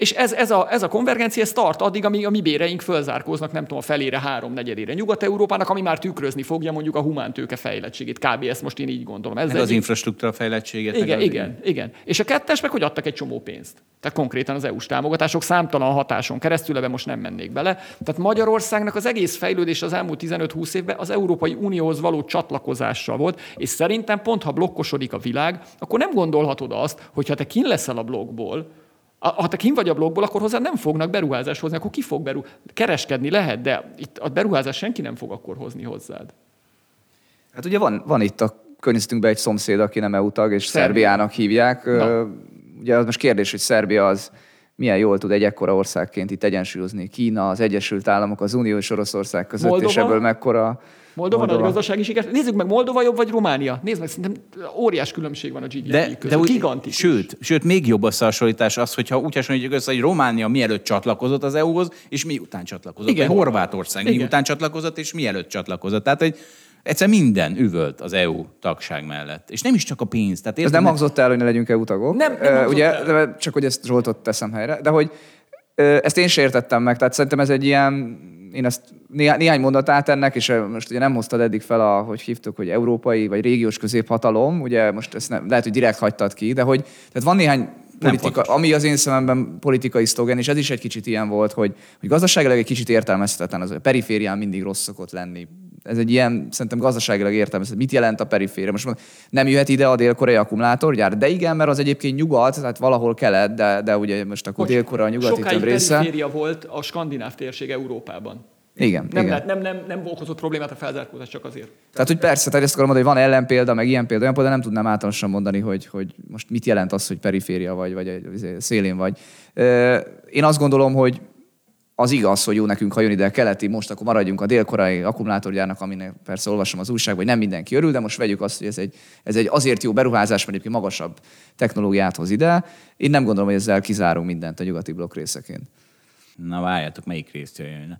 És ez, ez, a, ez a konvergencia ez tart addig, amíg a mi béreink fölzárkóznak, nem tudom, a felére, három negyedére Nyugat-Európának, ami már tükrözni fogja mondjuk a humántőke fejlettségét. Kb. ezt most én így gondolom. Ez Meg az infrastruktúra fejlettséget. meg igen, az- igen, igen. És a kettes meg, hogy adtak egy csomó pénzt. Tehát konkrétan az EU-s támogatások számtalan hatáson keresztül, ebbe most nem mennék bele. Tehát Magyarországnak az egész fejlődés az elmúlt 15-20 évben az Európai Unióhoz való csatlakozással volt, és szerintem pont ha blokkosodik a világ, akkor nem gondolhatod azt, hogy ha te kin leszel a blokkból, ha te kin vagy a blokkból, akkor hozzá nem fognak beruházást hozni, akkor ki fog beru... Kereskedni lehet, de itt a beruházás senki nem fog akkor hozni hozzád. Hát ugye van, van itt a környezetünkben egy szomszéd, aki nem EU tag, és Szerbia. Szerbiának hívják. Na. Ugye az most kérdés, hogy Szerbia az milyen jól tud egy ekkora országként itt egyensúlyozni. Kína, az Egyesült Államok, az Unió és Oroszország között, Moldova? és ebből mekkora... Moldova, nagy gazdasági siker. Nézzük meg, Moldova jobb vagy Románia? Nézd meg, szerintem óriás különbség van a GDP De, között. de úgy, Gigantikus. sőt, sőt, még jobb összehasonlítás az, hogyha úgy hasonlítjuk össze, hogy Románia mielőtt csatlakozott az EU-hoz, és miután csatlakozott. Igen. Vagy Horvátország Igen. miután csatlakozott, és mielőtt csatlakozott. Tehát, hogy egyszer minden üvölt az EU tagság mellett. És nem is csak a pénz. Tehát Ez nem hangzott el, hogy ne legyünk EU tagok. Nem- nem ugye, el. de csak hogy ezt Zsoltot teszem helyre. De hogy ezt én sem értettem meg, tehát szerintem ez egy ilyen, én ezt néhá, néhány mondatát ennek, és most ugye nem hoztad eddig fel, a, hogy hívtuk, hogy európai vagy régiós középhatalom, ugye most ezt nem, lehet, hogy direkt hagytad ki, de hogy tehát van néhány politika, ami az én szememben politikai szlogen, és ez is egy kicsit ilyen volt, hogy, hogy gazdaságilag egy kicsit értelmezhetetlen, az, a periférián mindig rossz szokott lenni. Ez egy ilyen, szerintem gazdaságilag értelmezhetetlen. Mit jelent a periféria? Most mondom, nem jöhet ide a dél-koreai akkumulátorgyár, de igen, mert az egyébként nyugat, tehát valahol kelet, de, de ugye most akkor dél-korea a nyugati több része. periféria volt a skandináv térség Európában. Igen, Nem, igen. nem, nem, nem okozott problémát a felzárkózás csak azért. Tehát, hogy persze, tehát ezt akarom mondani, hogy van ellenpélda, meg ilyen példa, olyan példa, nem tudnám általánosan mondani, hogy, hogy most mit jelent az, hogy periféria vagy, vagy szélén vagy. Én azt gondolom, hogy az igaz, hogy jó nekünk, ha jön ide a keleti, most akkor maradjunk a dél-koreai akkumulátorgyárnak, aminek persze olvasom az újságban, hogy nem mindenki örül, de most vegyük azt, hogy ez egy, ez egy azért jó beruházás, mert egyébként magasabb technológiát hoz ide. Én nem gondolom, hogy ezzel kizárunk mindent a nyugati blokk részeként. Na várjátok, melyik részt jön?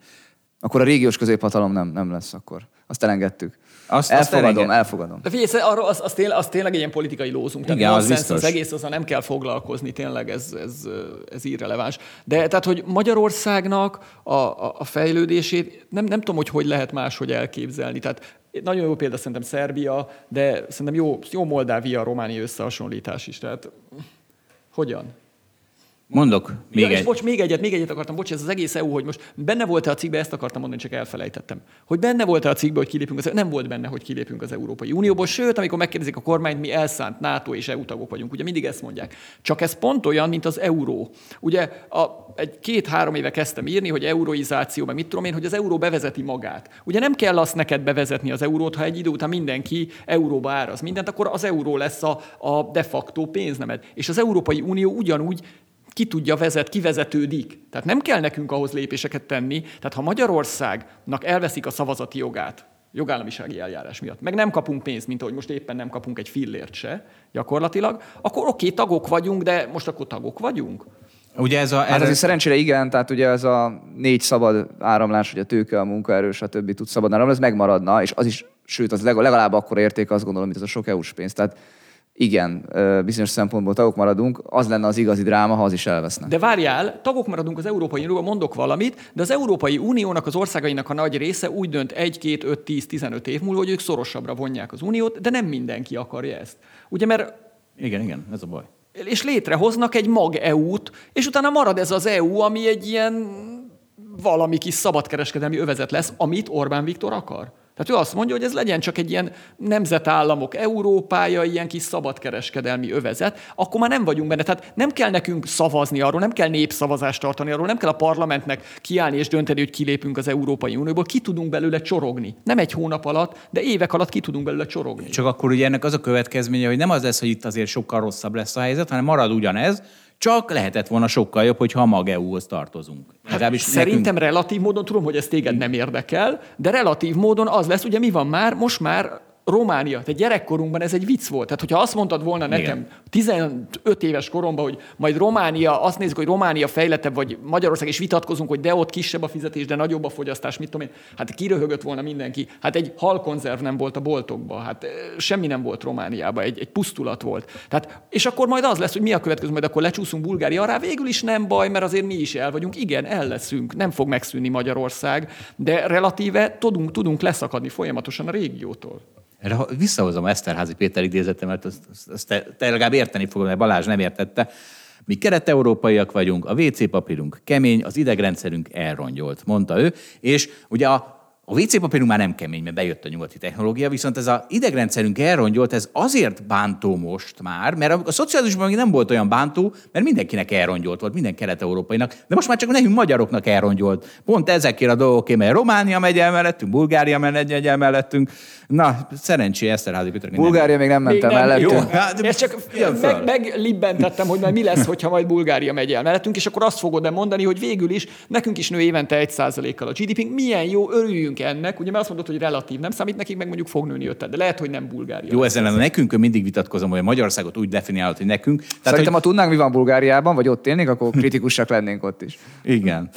Akkor a régiós középhatalom nem, nem lesz akkor. Azt elengedtük. Azt- azt elfogadom, elenged- elfogadom. De figyelj, arról az, az, tényleg, az tényleg egy ilyen politikai lózunk. Tehát Igen, az nonsense, biztos. az egész azzal nem kell foglalkozni, tényleg ez, ez, ez irreleváns. De tehát, hogy Magyarországnak a, a, a fejlődését nem, nem tudom, hogy hogy lehet máshogy elképzelni. Tehát nagyon jó példa szerintem Szerbia, de szerintem jó, jó Moldávia, Románia összehasonlítás is. Tehát hogyan? Mondok még ja, és egy. bocs, még egyet, még egyet akartam, bocs, ez az egész EU, hogy most benne volt-e a cikkbe, ezt akartam mondani, csak elfelejtettem. Hogy benne volt-e a cikkbe, hogy kilépünk az Nem volt benne, hogy kilépünk az Európai Unióból, sőt, amikor megkérdezik a kormányt, mi elszánt NATO és EU tagok vagyunk, ugye mindig ezt mondják. Csak ez pont olyan, mint az euró. Ugye a, egy két-három éve kezdtem írni, hogy euroizáció, meg mit tudom én, hogy az euró bevezeti magát. Ugye nem kell azt neked bevezetni az eurót, ha egy idő után mindenki euróba áraz mindent, akkor az euró lesz a, a de facto pénznemed. És az Európai Unió ugyanúgy ki tudja vezet, kivezetődik. Tehát nem kell nekünk ahhoz lépéseket tenni. Tehát ha Magyarországnak elveszik a szavazati jogát, jogállamisági eljárás miatt, meg nem kapunk pénzt, mint ahogy most éppen nem kapunk egy fillért se, gyakorlatilag, akkor oké, tagok vagyunk, de most akkor tagok vagyunk. Ugye ez a... Hát Ez azért szerencsére igen, tehát ugye ez a négy szabad áramlás, hogy a tőke, a munkaerő, stb. tud szabad áramlani, ez megmaradna, és az is, sőt, az legalább, legalább akkor érték, azt gondolom, mint az a sok EU-s pénz. Tehát igen, bizonyos szempontból tagok maradunk, az lenne az igazi dráma, ha az is elveszne. De várjál, tagok maradunk az Európai Unióban, mondok valamit, de az Európai Uniónak, az országainak a nagy része úgy dönt 1, 2, 5, 10, 15 év múlva, hogy ők szorosabbra vonják az Uniót, de nem mindenki akarja ezt. Ugye, mert Igen, igen, ez a baj. és létrehoznak egy mag EU-t, és utána marad ez az EU, ami egy ilyen valami kis szabadkereskedelmi övezet lesz, amit Orbán Viktor akar. Tehát ő azt mondja, hogy ez legyen csak egy ilyen nemzetállamok Európája, ilyen kis szabadkereskedelmi övezet, akkor már nem vagyunk benne. Tehát nem kell nekünk szavazni arról, nem kell népszavazást tartani arról, nem kell a parlamentnek kiállni és dönteni, hogy kilépünk az Európai Unióból, ki tudunk belőle csorogni. Nem egy hónap alatt, de évek alatt ki tudunk belőle csorogni. Csak akkor ugye ennek az a következménye, hogy nem az lesz, hogy itt azért sokkal rosszabb lesz a helyzet, hanem marad ugyanez, csak lehetett volna sokkal jobb, hogyha a mag EU-hoz tartozunk. Hát Szerintem nekünk- relatív módon, tudom, hogy ez téged nem érdekel, de relatív módon az lesz, ugye mi van már, most már Románia, tehát gyerekkorunkban ez egy vicc volt. Tehát, hogyha azt mondtad volna nekem 15 éves koromban, hogy majd Románia, azt nézzük, hogy Románia fejlettebb, vagy Magyarország, és vitatkozunk, hogy de ott kisebb a fizetés, de nagyobb a fogyasztás, mit tudom én, hát kiröhögött volna mindenki. Hát egy halkonzerv nem volt a boltokban, hát semmi nem volt Romániában, egy, egy pusztulat volt. Tehát, és akkor majd az lesz, hogy mi a következő, majd akkor lecsúszunk Bulgária alá, végül is nem baj, mert azért mi is el vagyunk. Igen, el leszünk, nem fog megszűnni Magyarország, de relatíve tudunk, tudunk leszakadni folyamatosan a régiótól. Erre visszahozom Eszterházi Péter idézetemet, azt, azt, azt te, te legalább érteni fogod, mert Balázs nem értette. Mi kelet-európaiak vagyunk, a WC papírunk kemény, az idegrendszerünk elrongyolt, mondta ő, és ugye a a WC papírunk már nem kemény, mert bejött a nyugati technológia, viszont ez az idegrendszerünk elrongyolt, ez azért bántó most már, mert a, a szocializmusban még nem volt olyan bántó, mert mindenkinek elrongyolt volt, minden kelet-európainak, de most már csak nekünk magyaroknak elrongyolt. Pont ezekért a dolgokért, mert Románia megy el mellettünk, Bulgária megy el mellettünk. Na, szerencsé Eszterházi nem- Bulgária még nem Még mentem nem, el. Jó, hát, Ez csak meg, meglibbentettem, hogy majd mi lesz, <laughs> hogyha majd Bulgária megy el mellettünk, és akkor azt fogod mondani, hogy végül is nekünk is nő évente 1%-kal a GDP-nk, milyen jó, örüljünk ennek, ugye mert azt mondod, hogy relatív, nem számít nekik, meg mondjuk fog nőni ötlet, de lehet, hogy nem Bulgária. Jó, ezzel a nekünk mindig vitatkozom, hogy a Magyarországot úgy definiálod, hogy nekünk. Tehát, Szerintem, hogy, ha tudnánk, mi van Bulgáriában, vagy ott élnénk, akkor kritikusak lennénk ott is. Igen.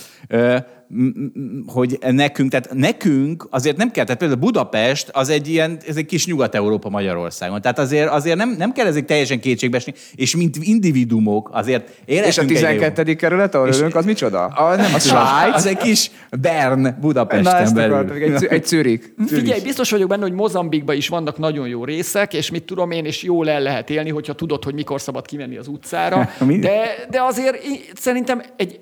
Hogy nekünk, tehát nekünk azért nem kell, tehát például Budapest az egy ilyen, ez egy kis Nyugat-Európa Magyarországon. Tehát azért, azért nem, nem kell ezek teljesen kétségbeesni, és mint individumok azért És a életünk egy jó- 12. kerület, ahol ülünk, az micsoda? A, nem a Svájc? Az egy kis Bern Na, Budapesten ezt belül. akartam, egy, Zü- egy Zürich. Figyelj, biztos vagyok benne, hogy Mozambikban is vannak nagyon jó részek, és mit tudom én, és jól el lehet élni, hogyha tudod, hogy mikor szabad kimenni az utcára. <laughs> De, de azért szerintem egy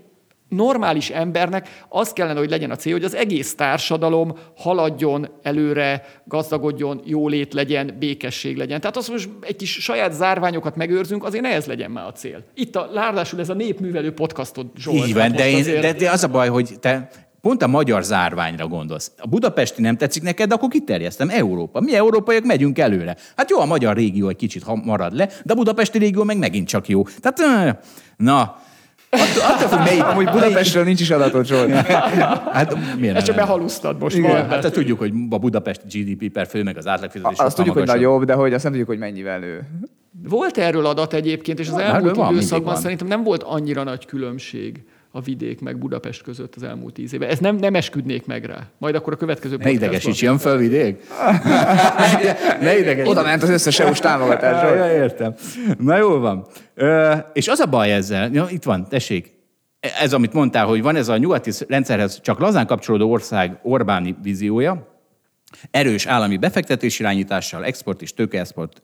normális embernek az kellene, hogy legyen a cél, hogy az egész társadalom haladjon előre, gazdagodjon, jólét legyen, békesség legyen. Tehát az, hogy most egy kis saját zárványokat megőrzünk, azért ne ez legyen már a cél. Itt a, ráadásul ez a népművelő podcastod, Zsolt. Így van, Hát de, én, azért- de, de az a baj, hogy te pont a magyar zárványra gondolsz. A budapesti nem tetszik neked, de akkor kiterjesztem. Európa. Mi európaiak megyünk előre. Hát jó, a magyar régió egy kicsit marad le, de a budapesti régió meg megint csak jó. Tehát, na, attól, attól függ, melyik, Amúgy Budapestről nincs is adatot, Zsolt. <laughs> Hát, miért Ezt csak behalusztad most. Igen. be. Hát te tudjuk, hogy a Budapest GDP per fő, meg az átlagfizetés. Azt tudjuk, hogy nagyobb, de hogy azt nem tudjuk, hogy mennyivel nő. Volt erről adat egyébként, és az Van, elmúlt van, időszakban van. szerintem nem volt annyira nagy különbség a vidék meg Budapest között az elmúlt tíz évben. Ez nem, nem esküdnék meg rá. Majd akkor a következő Ne idegesíts, jön föl vidék? <laughs> ne idegesíts. Oda ment az összes EU-s támogatás, Ja, Zsolt. ja, értem. Na jól van. Ö, és az a baj ezzel, ja, itt van, tessék, ez, amit mondtál, hogy van ez a nyugati rendszerhez csak lazán kapcsolódó ország Orbáni víziója, erős állami befektetés irányítással, export és tőkeexport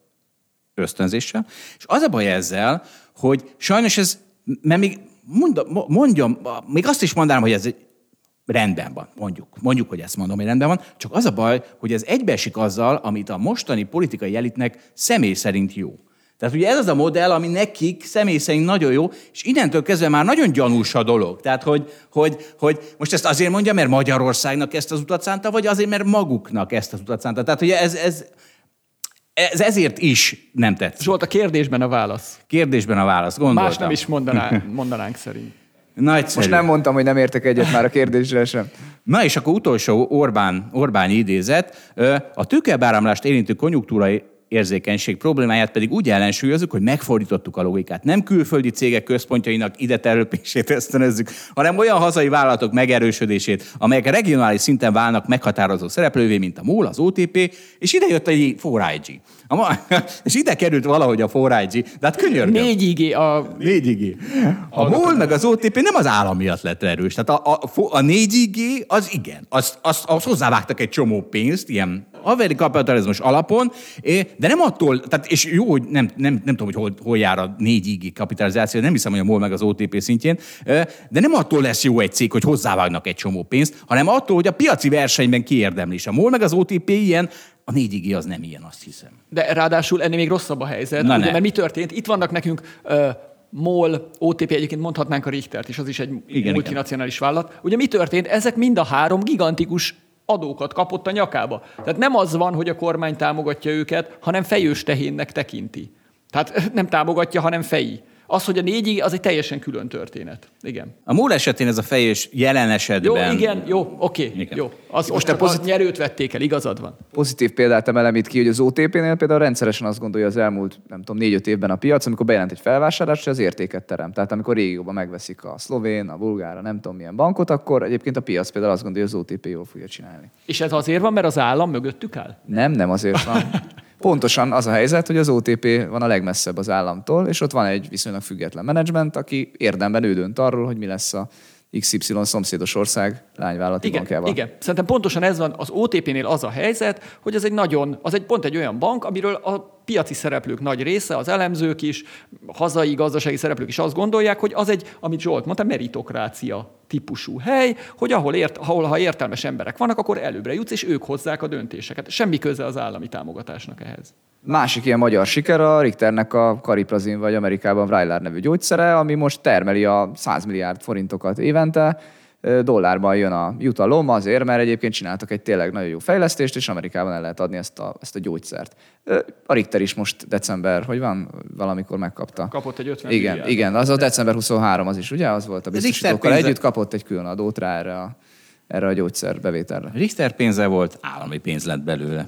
ösztönzéssel. És az a baj ezzel, hogy sajnos ez, mert még mondom, mondjam, még azt is mondanám, hogy ez rendben van, mondjuk. Mondjuk, hogy ezt mondom, hogy rendben van. Csak az a baj, hogy ez egybeesik azzal, amit a mostani politikai elitnek személy szerint jó. Tehát ugye ez az a modell, ami nekik személy szerint nagyon jó, és innentől kezdve már nagyon gyanús a dolog. Tehát, hogy, hogy, hogy most ezt azért mondja, mert Magyarországnak ezt az utat szánta, vagy azért, mert maguknak ezt az utat szánta. Tehát ugye ez, ez, ez ezért is nem tetszik. Zsolt, a kérdésben a válasz. Kérdésben a válasz, gondoltam. Más nem is mondaná, <laughs> mondanánk szerint. Nagyszerű. Most nem mondtam, hogy nem értek egyet már a kérdésre sem. Na és akkor utolsó Orbán, Orbán idézet. A tőkebáramlást érintő konjunktúrai érzékenység problémáját pedig úgy ellensúlyozunk, hogy megfordítottuk a logikát. Nem külföldi cégek központjainak ide terülését ösztönözzük, hanem olyan hazai vállalatok megerősödését, amelyek regionális szinten válnak meghatározó szereplővé, mint a MOL, az OTP, és ide jött egy 4IG. A ma- <laughs> és ide került valahogy a 4IG, de hát könyörgöm. Négy IG a... Négyigé. A MOL meg az OTP nem az állam miatt lett erős. Tehát a, a, a négyigé az igen. Az, az, az hozzávágtak egy csomó pénzt, ilyen haveri kapitalizmus alapon, de nem attól, tehát és jó, hogy nem, nem, nem tudom, hogy hol, hol jár a négyigé kapitalizáció, nem hiszem, hogy a MOL meg az OTP szintjén, de nem attól lesz jó egy cég, hogy hozzávágnak egy csomó pénzt, hanem attól, hogy a piaci versenyben kiérdemli. És a MOL meg az OTP ilyen, a négyigé az nem ilyen, azt hiszem. De ráadásul ennél még rosszabb a helyzet. Na ugye, ne. mert mi történt? Itt vannak nekünk uh, MOL, OTP, egyébként mondhatnánk a Richtert is, az is egy Igen, igen, multinacionális vállalat. Ugye mi történt? Ezek mind a három gigantikus adókat kapott a nyakába. Tehát nem az van, hogy a kormány támogatja őket, hanem fejős tehénnek tekinti. Tehát <laughs> nem támogatja, hanem feji. Az, hogy a négyig, az egy teljesen külön történet. Igen. A MOL esetén ez a fejés jelen Jó, esetben... igen, jó, oké, Igen. jó. Az, most a nyerőt vették el, igazad van. Pozitív példát emelem itt ki, hogy az OTP-nél például rendszeresen azt gondolja az elmúlt, nem tudom, négy-öt évben a piac, amikor bejelent egy felvásárlást, hogy az értéket terem. Tehát amikor régióban megveszik a szlovén, a bulgár, a nem tudom milyen bankot, akkor egyébként a piac például azt gondolja, hogy az OTP jól fogja csinálni. És ez azért van, mert az állam mögöttük áll? Nem, nem azért van. <laughs> Pontosan az a helyzet, hogy az OTP van a legmesszebb az államtól, és ott van egy viszonylag független menedzsment, aki érdemben ő dönt arról, hogy mi lesz a XY szomszédos ország lányvállalati Igen, bankjával. igen. Szerintem pontosan ez van az OTP-nél az a helyzet, hogy ez egy nagyon, az egy pont egy olyan bank, amiről a piaci szereplők nagy része, az elemzők is, hazai gazdasági szereplők is azt gondolják, hogy az egy, amit Zsolt mondta, meritokrácia típusú hely, hogy ahol, ért, ahol ha értelmes emberek vannak, akkor előbbre jutsz, és ők hozzák a döntéseket. Semmi köze az állami támogatásnak ehhez. Másik ilyen magyar siker a Richternek a Cariprazin vagy Amerikában Vraylar nevű gyógyszere, ami most termeli a 100 milliárd forintokat évente, dollárban jön a jutalom azért, mert egyébként csináltak egy tényleg nagyon jó fejlesztést, és Amerikában el lehet adni ezt a, ezt a gyógyszert. A Richter is most december, hogy van, valamikor megkapta. Kapott egy 50 Igen, milliárd. igen, az a december 23 az is, ugye? Az volt a biztosítókkal együtt, kapott egy külön adót rá erre a, erre a gyógyszer bevételre. Richter pénze volt, állami pénz lett belőle.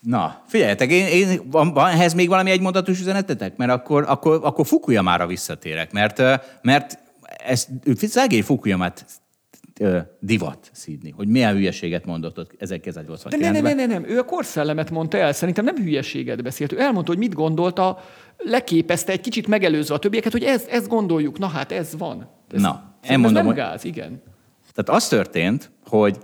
Na, figyeljetek, én, én, van, van ehhez még valami egymondatos üzenetetek? Mert akkor, akkor, akkor Fukuyamára visszatérek, mert, mert ezt, szegény Fukuyamát divat szídni, hogy milyen hülyeséget mondott ott De 1989-ben. nem, nem, nem, nem, nem, ő a korszellemet mondta el, szerintem nem hülyeséget beszélt. Ő elmondta, hogy mit gondolta, leképezte egy kicsit megelőzve a többieket, hogy ez, ezt gondoljuk, na hát ez van. Ez, Na, én mondom, ez nem gáz, igen. Tehát az történt, hogy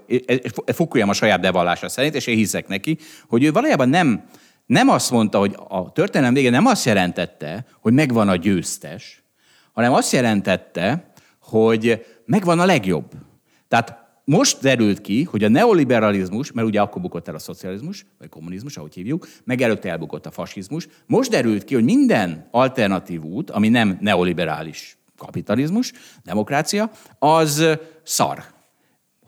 Fukuyama saját bevallása szerint, és én hiszek neki, hogy ő valójában nem, nem azt mondta, hogy a történelem vége nem azt jelentette, hogy megvan a győztes, hanem azt jelentette, hogy megvan a legjobb. Tehát most derült ki, hogy a neoliberalizmus, mert ugye akkor bukott el a szocializmus, vagy kommunizmus, ahogy hívjuk, meg előtte elbukott a fasizmus, most derült ki, hogy minden alternatív út, ami nem neoliberális kapitalizmus, demokrácia, az szar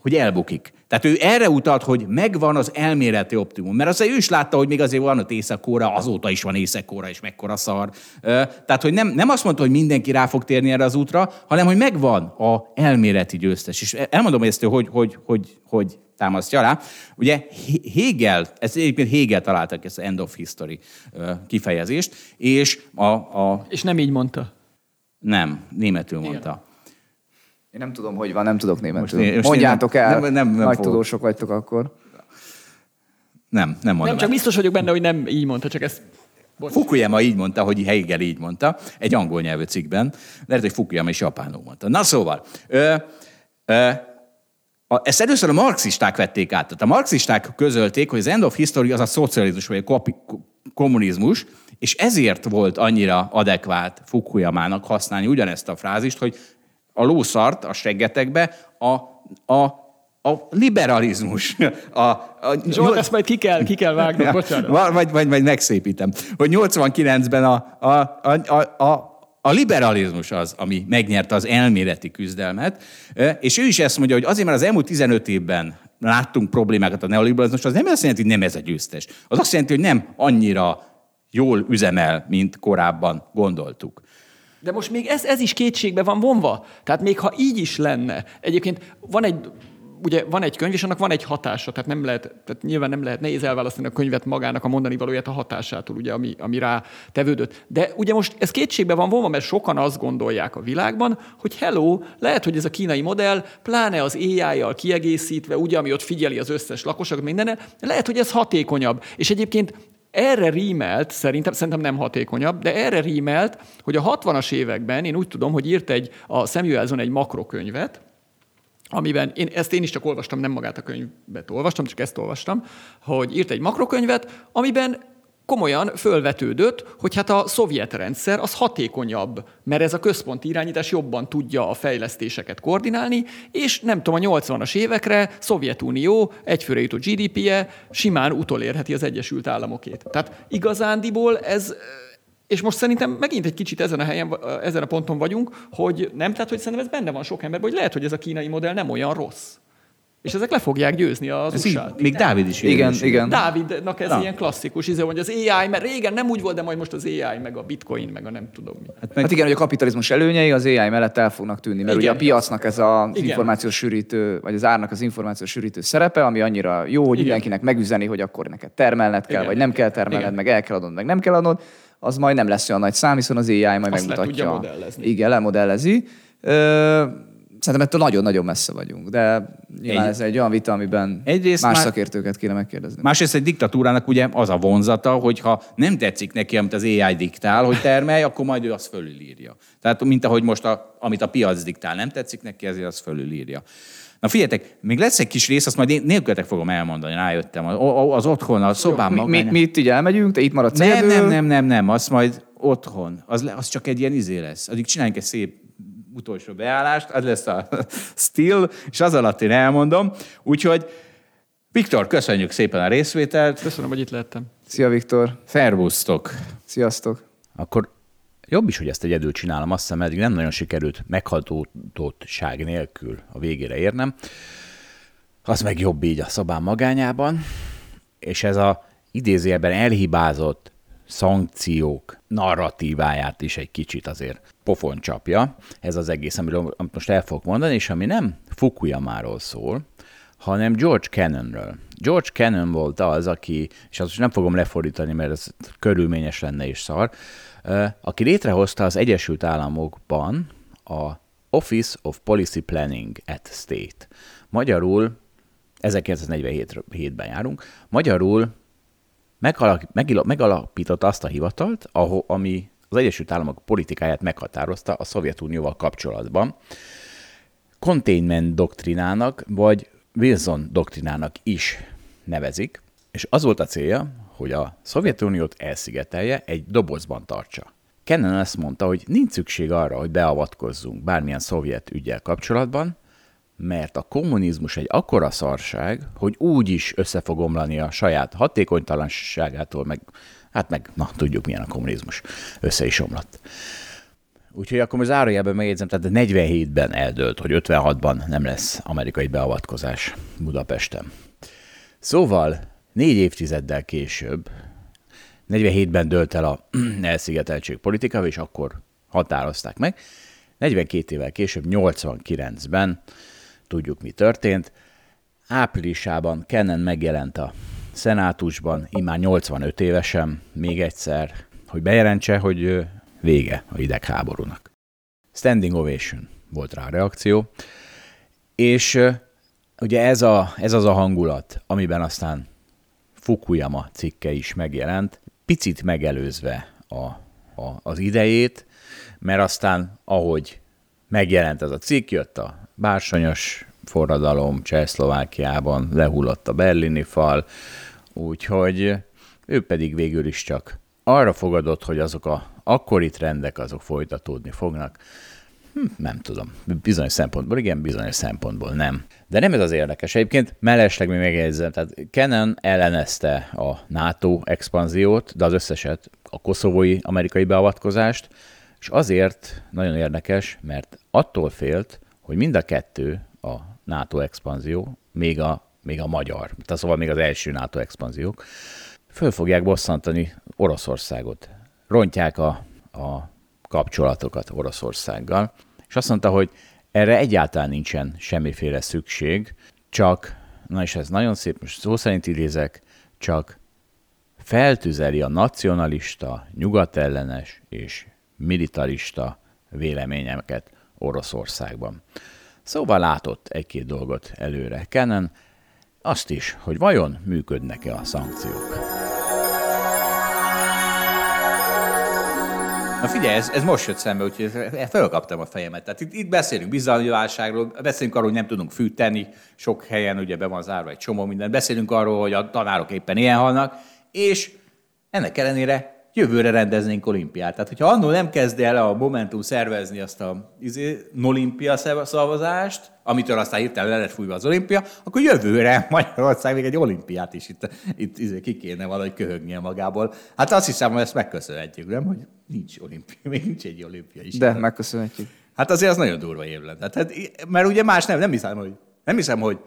hogy elbukik. Tehát ő erre utalt, hogy megvan az elméleti optimum. Mert azért ő is látta, hogy még azért van ott észak azóta is van észak és mekkora szar. Tehát, hogy nem, nem azt mondta, hogy mindenki rá fog térni erre az útra, hanem, hogy megvan a elméleti győztes. És elmondom ezt, hogy, hogy, hogy, hogy támasztja alá. Ugye Hegel, ez egyébként Hegel találtak ezt az end of history kifejezést, és a, a És nem így mondta. nem, németül mondta. Én nem tudom, hogy van, nem tudok németül. Most én- most én Mondjátok nem- el, nem- nem- nem nagy fogok. tudósok vagytok akkor. Nem, nem mondom Nem, el. csak biztos vagyok benne, hogy nem így mondta, csak ezt... Bocs. Fukuyama így mondta, hogy Hegel így mondta, egy angol nyelvű cikkben. Lehet, hogy Fukuyama is japánul mondta. Na szóval, ö, ö, a, ezt először a marxisták vették át. Tehát a marxisták közölték, hogy az end of history az a szocializmus, vagy a kopi, ko- kommunizmus, és ezért volt annyira adekvát Fukuyamának használni ugyanezt a frázist, hogy a lószart a seggetekbe a, a, a liberalizmus. A, a, Zsolt, ezt majd ki kell, ki kell vágnod, bocsánat. Va- Vagy, vagy, vagy megszépítem. Hogy 89-ben a, a, a, a, a liberalizmus az, ami megnyerte az elméleti küzdelmet, és ő is ezt mondja, hogy azért, mert az elmúlt 15 évben láttunk problémákat a neoliberalizmus, az nem azt jelenti, hogy nem ez a győztes. Az azt jelenti, hogy nem annyira jól üzemel, mint korábban gondoltuk. De most még ez, ez is kétségbe van vonva. Tehát még ha így is lenne, egyébként van egy, ugye van egy könyv, és annak van egy hatása, tehát nem lehet, tehát nyilván nem lehet nehéz elválasztani a könyvet magának a mondani valóját a hatásától, ugye, ami, ami rá tevődött. De ugye most ez kétségbe van vonva, mert sokan azt gondolják a világban, hogy hello, lehet, hogy ez a kínai modell, pláne az AI-jal kiegészítve, ugye, ami ott figyeli az összes lakosokat, minden, lehet, hogy ez hatékonyabb. És egyébként erre rímelt, szerintem, szerintem nem hatékonyabb, de erre rímelt, hogy a 60-as években én úgy tudom, hogy írt egy, a Samuelson egy makrokönyvet, amiben én ezt én is csak olvastam, nem magát a könyvet olvastam, csak ezt olvastam, hogy írt egy makrokönyvet, amiben komolyan fölvetődött, hogy hát a szovjet rendszer az hatékonyabb, mert ez a központi irányítás jobban tudja a fejlesztéseket koordinálni, és nem tudom, a 80-as évekre Szovjetunió egyfőre jutó GDP-je simán utolérheti az Egyesült Államokét. Tehát igazándiból ez és most szerintem megint egy kicsit ezen a helyen, ezen a ponton vagyunk, hogy nem, tehát hogy szerintem ez benne van sok emberben, hogy lehet, hogy ez a kínai modell nem olyan rossz. És ezek le fogják győzni az Ez így, usa még Dávid is Igen, érvényesül. igen. Dávidnak ez Na. ilyen klasszikus, izé, hogy az AI, mert régen nem úgy volt, de majd most az AI, meg a bitcoin, meg a nem tudom mi. Hát meg, Hát igen, hogy a kapitalizmus előnyei az AI mellett el fognak tűnni, mert Igen. ugye a piacnak ez az Igen. információs sűrítő, vagy az árnak az információs sűrítő szerepe, ami annyira jó, hogy Igen. mindenkinek megüzeni, hogy akkor neked termelned kell, Igen. vagy nem kell termelned, Igen. meg el kell adnod, meg nem kell adnod, az majd nem lesz olyan nagy szám, hiszen az AI majd Azt le megmutatja. tudja modellezni. Igen, lemodellezi. Ö, Szerintem ettől nagyon-nagyon messze vagyunk, de nyilván Egy- ez egy olyan vita, amiben Egyrészt más már- szakértőket kéne megkérdezni. Másrészt egy diktatúrának ugye az a vonzata, hogy ha nem tetszik neki, amit az AI diktál, hogy termelj, akkor majd ő azt fölülírja. Tehát mint ahogy most, a, amit a piac diktál, nem tetszik neki, ezért azt fölülírja. Na figyeljetek, még lesz egy kis rész, azt majd én nélkületek fogom elmondani, rájöttem. Az, az otthon, a szobám mi, mi, mi, itt így elmegyünk, te itt maradsz nem, egyedül. nem, nem, nem, nem, az majd otthon. Az, az csak egy ilyen izé lesz. Addig csináljunk egy szép utolsó beállást, az lesz a <laughs> still, és az alatt én elmondom. Úgyhogy Viktor, köszönjük szépen a részvételt. Köszönöm, hogy itt lehettem. Szia Viktor, Szervusztok! sziasztok. akkor jobb is, hogy ezt egyedül csinálom, azt hiszem, eddig nem nagyon sikerült meghatódottság nélkül a végére érnem. Az meg jobb így a szobám magányában, és ez a idézőjelben elhibázott szankciók narratíváját is egy kicsit azért pofon csapja. Ez az egész, amiről most el fogok mondani, és ami nem Fukuyamáról szól, hanem George Cannonről. George Cannon volt az, aki, és azt most nem fogom lefordítani, mert ez körülményes lenne és szar, aki létrehozta az Egyesült Államokban a Office of Policy Planning at State. Magyarul 1947-ben járunk. Magyarul megalak, megalapította azt a hivatalt, ahol, ami az Egyesült Államok politikáját meghatározta a Szovjetunióval kapcsolatban. Containment doktrinának, vagy Wilson doktrinának is nevezik, és az volt a célja, hogy a Szovjetuniót elszigetelje, egy dobozban tartsa. Kennan ezt mondta, hogy nincs szükség arra, hogy beavatkozzunk bármilyen szovjet ügyel kapcsolatban, mert a kommunizmus egy akkora szarság, hogy úgy is össze fog omlani a saját hatékonytalanságától, meg, hát meg, na, tudjuk milyen a kommunizmus, össze is omlott. Úgyhogy akkor most zárójelben megjegyzem, tehát 47-ben eldőlt, hogy 56-ban nem lesz amerikai beavatkozás Budapesten. Szóval négy évtizeddel később, 47-ben dőlt el a <clears throat> elszigeteltség politika, és akkor határozták meg. 42 évvel később, 89-ben tudjuk, mi történt. Áprilisában Kennan megjelent a szenátusban, immár 85 évesen, még egyszer, hogy bejelentse, hogy vége a idegháborúnak. Standing ovation volt rá a reakció, és ugye ez, a, ez az a hangulat, amiben aztán Fukuyama cikke is megjelent, picit megelőzve a, a, az idejét, mert aztán, ahogy megjelent ez a cikk, jött a bársonyos forradalom Csehszlovákiában, lehullott a berlini fal, úgyhogy ő pedig végül is csak arra fogadott, hogy azok a akkori trendek azok folytatódni fognak. Hm, nem tudom. Bizonyos szempontból igen, bizonyos szempontból nem. De nem ez az érdekes. Egyébként mellesleg még megjegyzem, tehát Kennan ellenezte a NATO expanziót, de az összeset, a koszovói amerikai beavatkozást, és azért nagyon érdekes, mert attól félt, hogy mind a kettő, a NATO expanzió, még a, még a magyar, tehát szóval még az első NATO expanziók, föl fogják bosszantani Oroszországot. Rontják a, a kapcsolatokat Oroszországgal. És azt mondta, hogy erre egyáltalán nincsen semmiféle szükség, csak, na és ez nagyon szép, most szó szerint idézek, csak feltüzeli a nacionalista, nyugatellenes és militarista véleményeket Oroszországban. Szóval látott egy-két dolgot előre Kennan, azt is, hogy vajon működnek-e a szankciók. Na figyelj, ez, ez most jött szembe, úgyhogy felkaptam a fejemet. Tehát itt, itt beszélünk bizalmi válságról, beszélünk arról, hogy nem tudunk fűteni, sok helyen ugye be van zárva egy csomó minden, beszélünk arról, hogy a tanárok éppen ilyen halnak, és ennek ellenére jövőre rendeznénk olimpiát. Tehát, hogyha annól nem kezd el a Momentum szervezni azt a izé, olimpia szavazást, amitől aztán hirtelen le lett fújva az olimpia, akkor jövőre <laughs> Magyarország még egy olimpiát is itt, itt izé, ki kéne valahogy köhögnie magából. Hát azt hiszem, hogy ezt megköszönhetjük, nem? Hogy nincs olimpia, még nincs egy olimpia is. De megköszönhetjük. Hát azért az nagyon durva év lenne. Tehát, mert ugye más nem, nem hiszem, hogy, nem hiszem, hogy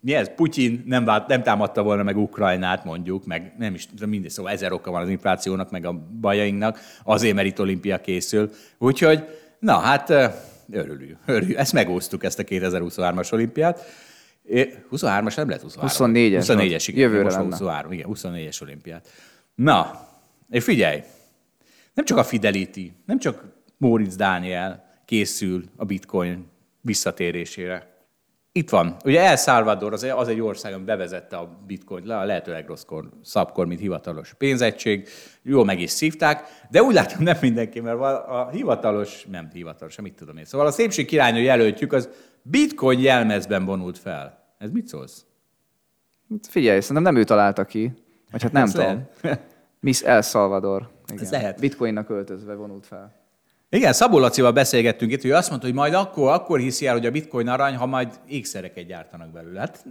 mi ez? Putyin nem, vált, nem támadta volna meg Ukrajnát, mondjuk, meg nem is, mindig szóval ezer oka van az inflációnak, meg a bajainknak, azért, mert itt olimpia készül. Úgyhogy, na hát, ö, örülünk, örülünk. Ezt megóztuk, ezt a 2023-as olimpiát. É, 23-as nem lehet 23. 24-es 24-es, igen. Jövőre lenne. 23, igen, 24-es olimpiát. Na, és figyelj, nem csak a Fidelity, nem csak Móricz Dániel készül a bitcoin visszatérésére. Itt van. Ugye El Salvador az, az egy ország, ami bevezette a bitcoin le a lehető legrosszkor, szabkor, mint hivatalos pénzegység. Jól meg is szívták, de úgy látom nem mindenki, mert a hivatalos, nem hivatalos, mit tudom én. Szóval a szépség királynő jelöltjük az bitcoin jelmezben vonult fel. Ez mit szólsz? Figyelj, szerintem nem ő találta ki. Vagy hát nem Ez tudom. <laughs> Miss El Salvador. Igen. Ez lehet. Bitcoinnak öltözve vonult fel. Igen, Szabó Lacival beszélgettünk itt, hogy azt mondta, hogy majd akkor, akkor hiszi el, hogy a bitcoin arany, ha majd ékszereket gyártanak belőle. Hát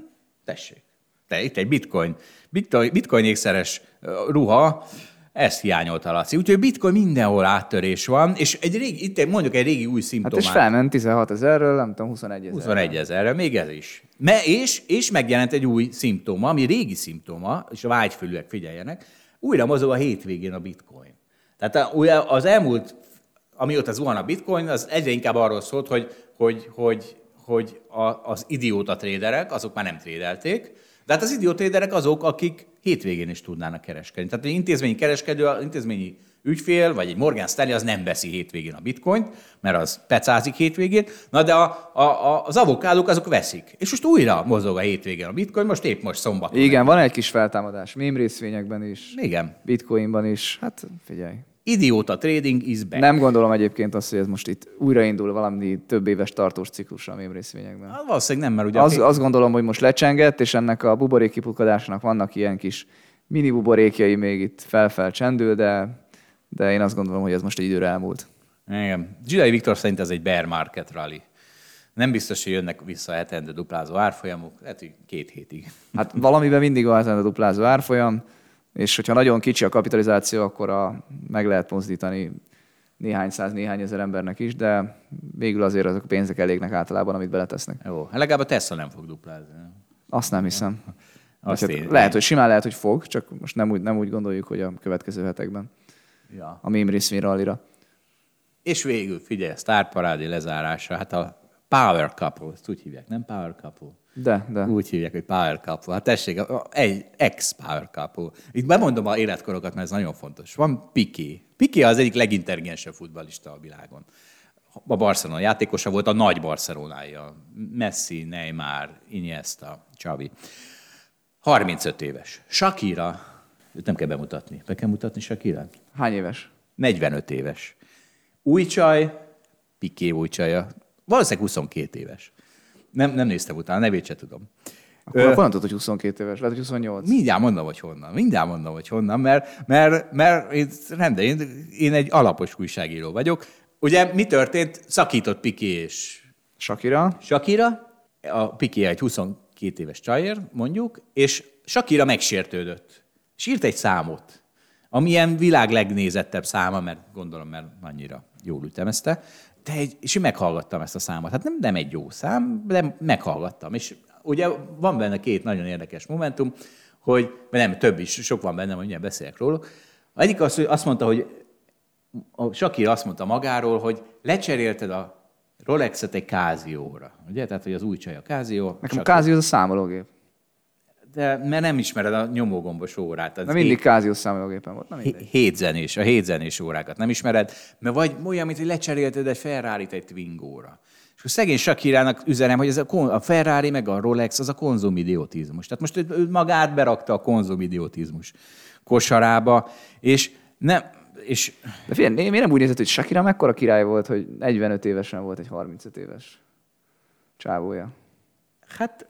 tessék. Te itt egy bitcoin, bitcoin, bitcoin ékszeres ruha, ezt hiányolta Laci. Úgyhogy bitcoin mindenhol áttörés van, és egy régi, itt mondjuk egy régi új Hát szimptomát. és felment 16 ezerről, nem tudom, 21 ezer. 21 ezerre, még ez is. Me, és, és megjelent egy új szimptoma, ami régi szimptoma, és a vágyfülűek figyeljenek, újra mozog a hétvégén a bitcoin. Tehát az elmúlt, amióta zuhan a bitcoin, az egyre inkább arról szólt, hogy, hogy, hogy, hogy a, az idióta tréderek, azok már nem trédelték, de hát az idióta tréderek azok, akik hétvégén is tudnának kereskedni. Tehát egy intézményi kereskedő, az intézményi ügyfél, vagy egy Morgan Stanley az nem veszi hétvégén a bitcoint, mert az pecázik hétvégén, na de a, a, a, az avokádók azok veszik. És most újra mozog a hétvégén a bitcoin, most épp most szombaton. Igen, van egy kis feltámadás. Mém részvényekben is, Igen. bitcoinban is. Hát figyelj. Idióta trading is back. Nem gondolom egyébként azt, hogy ez most itt újraindul valami több éves tartós ciklus a mém részvényekben. Hát Valószínűleg nem, mert ugye... Az, a azt gondolom, hogy most lecsengett, és ennek a buborék kipukadásnak vannak ilyen kis mini buborékjai még itt felfel csendül, de, de én azt gondolom, hogy ez most egy időre elmúlt. Igen. Zsidai Viktor szerint ez egy bear market rally. Nem biztos, hogy jönnek vissza hetente duplázó árfolyamok, lehet, hogy két hétig. Hát valamiben mindig van a duplázó árfolyam, és hogyha nagyon kicsi a kapitalizáció, akkor a, meg lehet mozdítani néhány száz, néhány ezer embernek is, de végül azért azok a pénzek elégnek általában, amit beletesznek. Jó, hát legalább a Tesla nem fog duplázni. Azt nem hiszem. Azt hát én- lehet, hogy simán lehet, hogy fog, csak most nem úgy, nem úgy gondoljuk, hogy a következő hetekben Ja. a mém részvény rallira. És végül, figyelj, a sztárparádi lezárása, hát a Power Couple, ezt úgy hívják, nem Power Couple? De, de. Úgy hívják, hogy Power Couple. Hát tessék, egy ex-Power Couple. Itt bemondom a életkorokat, mert ez nagyon fontos. Van Piqué. Piqué az egyik legintelligensebb futballista a világon. A Barcelona játékosa volt, a nagy Barcelonája. Messi, Neymar, Iniesta, Xavi. 35 éves. Shakira, őt nem kell bemutatni. Be kell mutatni Shakira? Hány éves? 45 éves. Új csaj, Piqué új csaja. Valószínűleg 22 éves. Nem, nem néztem utána, nevét se tudom. Akkor, nem tudod, hogy 22 éves, lehet, hogy 28. Mindjárt mondom, hogy honnan. Mindjárt mondom, hogy honnan, mert, mert, mert én, rendben, én, én egy alapos újságíró vagyok. Ugye mi történt? Szakított Piqué és Shakira, Shakira, a Piqué egy 22 éves csajer, mondjuk, és Shakira megsértődött. És írt egy számot, ami ilyen világ legnézettebb száma, mert gondolom, mert annyira jól ütemezte, de egy, és én meghallgattam ezt a számot. Hát nem, nem egy jó szám, de meghallgattam. És ugye van benne két nagyon érdekes momentum, hogy, nem, több is, sok van benne, mindjárt beszélek róla. A Egyik az, hogy azt mondta, hogy a Shakira azt mondta magáról, hogy lecserélted a Rolexet egy Casio-ra. Ugye? Tehát, hogy az új csaj a Casio. nekem a Shakira- Casio az a számológép. De mert nem ismered a nyomógombos órát. Az Na mindig hét- Casio számológépen volt. Na mindegy. hé- hétzenés, a hétzenés órákat nem ismered, mert vagy olyan, mint hogy lecserélted egy ferrari egy Twingóra. És akkor szegény Sakirának üzenem, hogy ez a, a Ferrari meg a Rolex az a konzumidiotizmus. Tehát most ő, ő magát berakta a konzumidiotizmus kosarába, és nem, és De figyelj, miért nem úgy nézett, hogy Shakira mekkora király volt, hogy 45 évesen volt egy 35 éves csávója. hát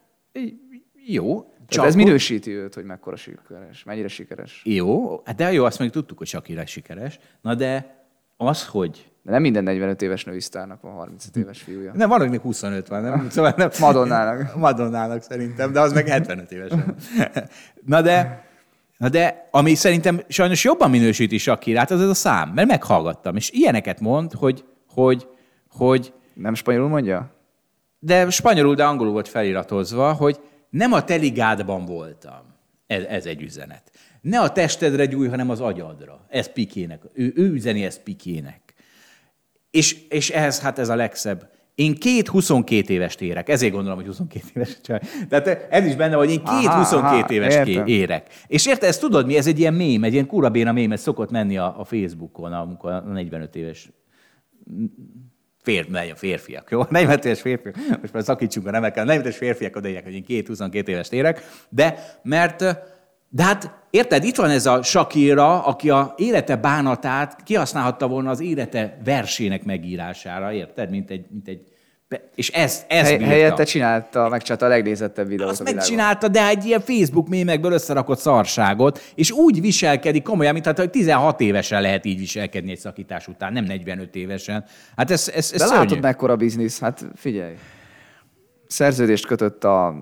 jó. Csak ez minősíti őt, hogy mekkora sikeres, mennyire sikeres. Jó, hát de jó, azt még tudtuk, hogy Shakira sikeres. Na de az, hogy De nem minden 45 éves női sztárnak van 35 éves fiúja. Nem, van, akinek 25 van, nem? Szóval nem. Madonnának. <laughs> Madonnának szerintem, de az meg 75 évesen. <laughs> Na de, na de, ami szerintem sajnos jobban minősíti Sakirát, az ez a szám, mert meghallgattam, és ilyeneket mond, hogy, hogy, hogy Nem spanyolul mondja? de spanyolul, de angolul volt feliratozva, hogy nem a teligádban voltam. Ez, ez egy üzenet. Ne a testedre gyújj, hanem az agyadra. Ez Pikének. Ő, ő üzeni ezt Pikének. És, és ez, hát ez a legszebb. Én két 22 éves érek. Ezért gondolom, hogy 22 éves csaj. Tehát ez is benne, hogy én két Aha, 22 aha, éves értem. érek. És érted, ezt tudod mi? Ez egy ilyen mém, egy ilyen kurabéna mém, ez szokott menni a, a Facebookon, amikor a 45 éves fér, a férfiak, jó? 45 éves férfiak, most már szakítsunk a nemekkel, 45 éves férfiak odaírják, hogy én két 22 éves érek, de mert, de hát érted, itt van ez a Shakira, aki a élete bánatát kihasználhatta volna az élete versének megírására, érted, mint egy, mint egy és ez, ez Hely, bírta. helyette csinálta, megcsinálta a legnézettebb videót Azt a világon. megcsinálta, de egy ilyen Facebook mémekből összerakott szarságot, és úgy viselkedik komolyan, mint hát, hogy 16 évesen lehet így viselkedni egy szakítás után, nem 45 évesen. Hát ez, ez, ez De szörnyű. látod, mekkora biznisz? Hát figyelj. Szerződést kötött a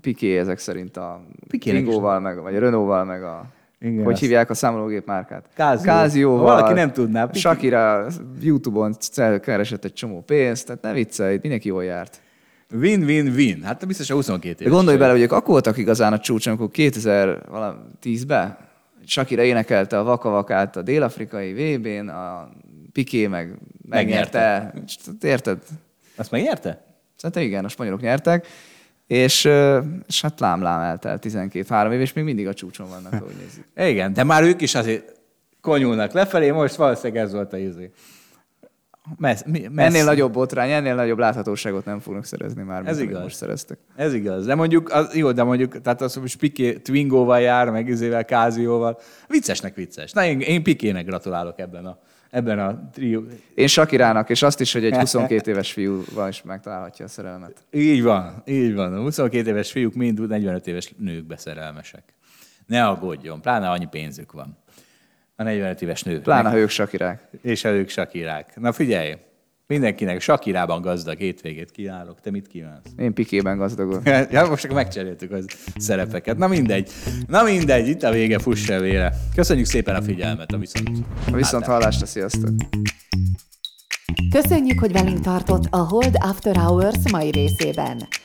Piqué ezek szerint a Piquének is Twingo-val, meg, vagy a Renault-val, meg a... Igen, hogy hívják a számológép márkát? Casio-val. Ha valaki nem tudná, Piqué- Shakira YouTube-on keresett egy csomó pénzt, tehát ne viccelj, mindenki jól járt. Win-win-win. Hát biztos a 22 De éves. gondolj bele, hogy ők akkor voltak igazán a csúcson, amikor 2010-ben Shakira énekelte a vakavakát a dél-afrikai VB-n, a Piqué meg megnyerte. Érted? Azt megérte? Szerintem igen, a spanyolok nyertek, és, és hát lám-lám eltelt 12-3 év, és még mindig a csúcson vannak, ahogy nézzük. <laughs> Igen, de már ők is azért konyulnak lefelé, most valószínűleg ez volt a izé. Messz, mi, messz. Ennél nagyobb botrány, ennél nagyobb láthatóságot nem fognak szerezni már, mint Ez amit igaz. most szereztek. Ez igaz. De mondjuk, az, jó, de mondjuk, tehát az, hogy Piqué Twingoval jár, meg izével, Kázióval. Viccesnek vicces. Na, én, én Pikének gratulálok ebben a, ebben a trió. Én Sakirának, és azt is, hogy egy 22 éves fiúval is megtalálhatja a szerelmet. Így van, így van. A 22 éves fiúk mind 45 éves nőkbe szerelmesek. Ne aggódjon, pláne annyi pénzük van. A 45 éves nő. Pláne, ha ők Sakirák. És ők sakirák. Na figyelj, mindenkinek sakirában gazdag hétvégét kívánok. Te mit kívánsz? Én Pikében gazdagok. <laughs> Ja, most akkor megcseréltük az szerepeket. Na mindegy. Na mindegy, itt a vége, fuss el vére. Köszönjük szépen a figyelmet, a viszont. A viszont hallásra, sziasztok! Köszönjük, hogy velünk tartott a Hold After Hours mai részében.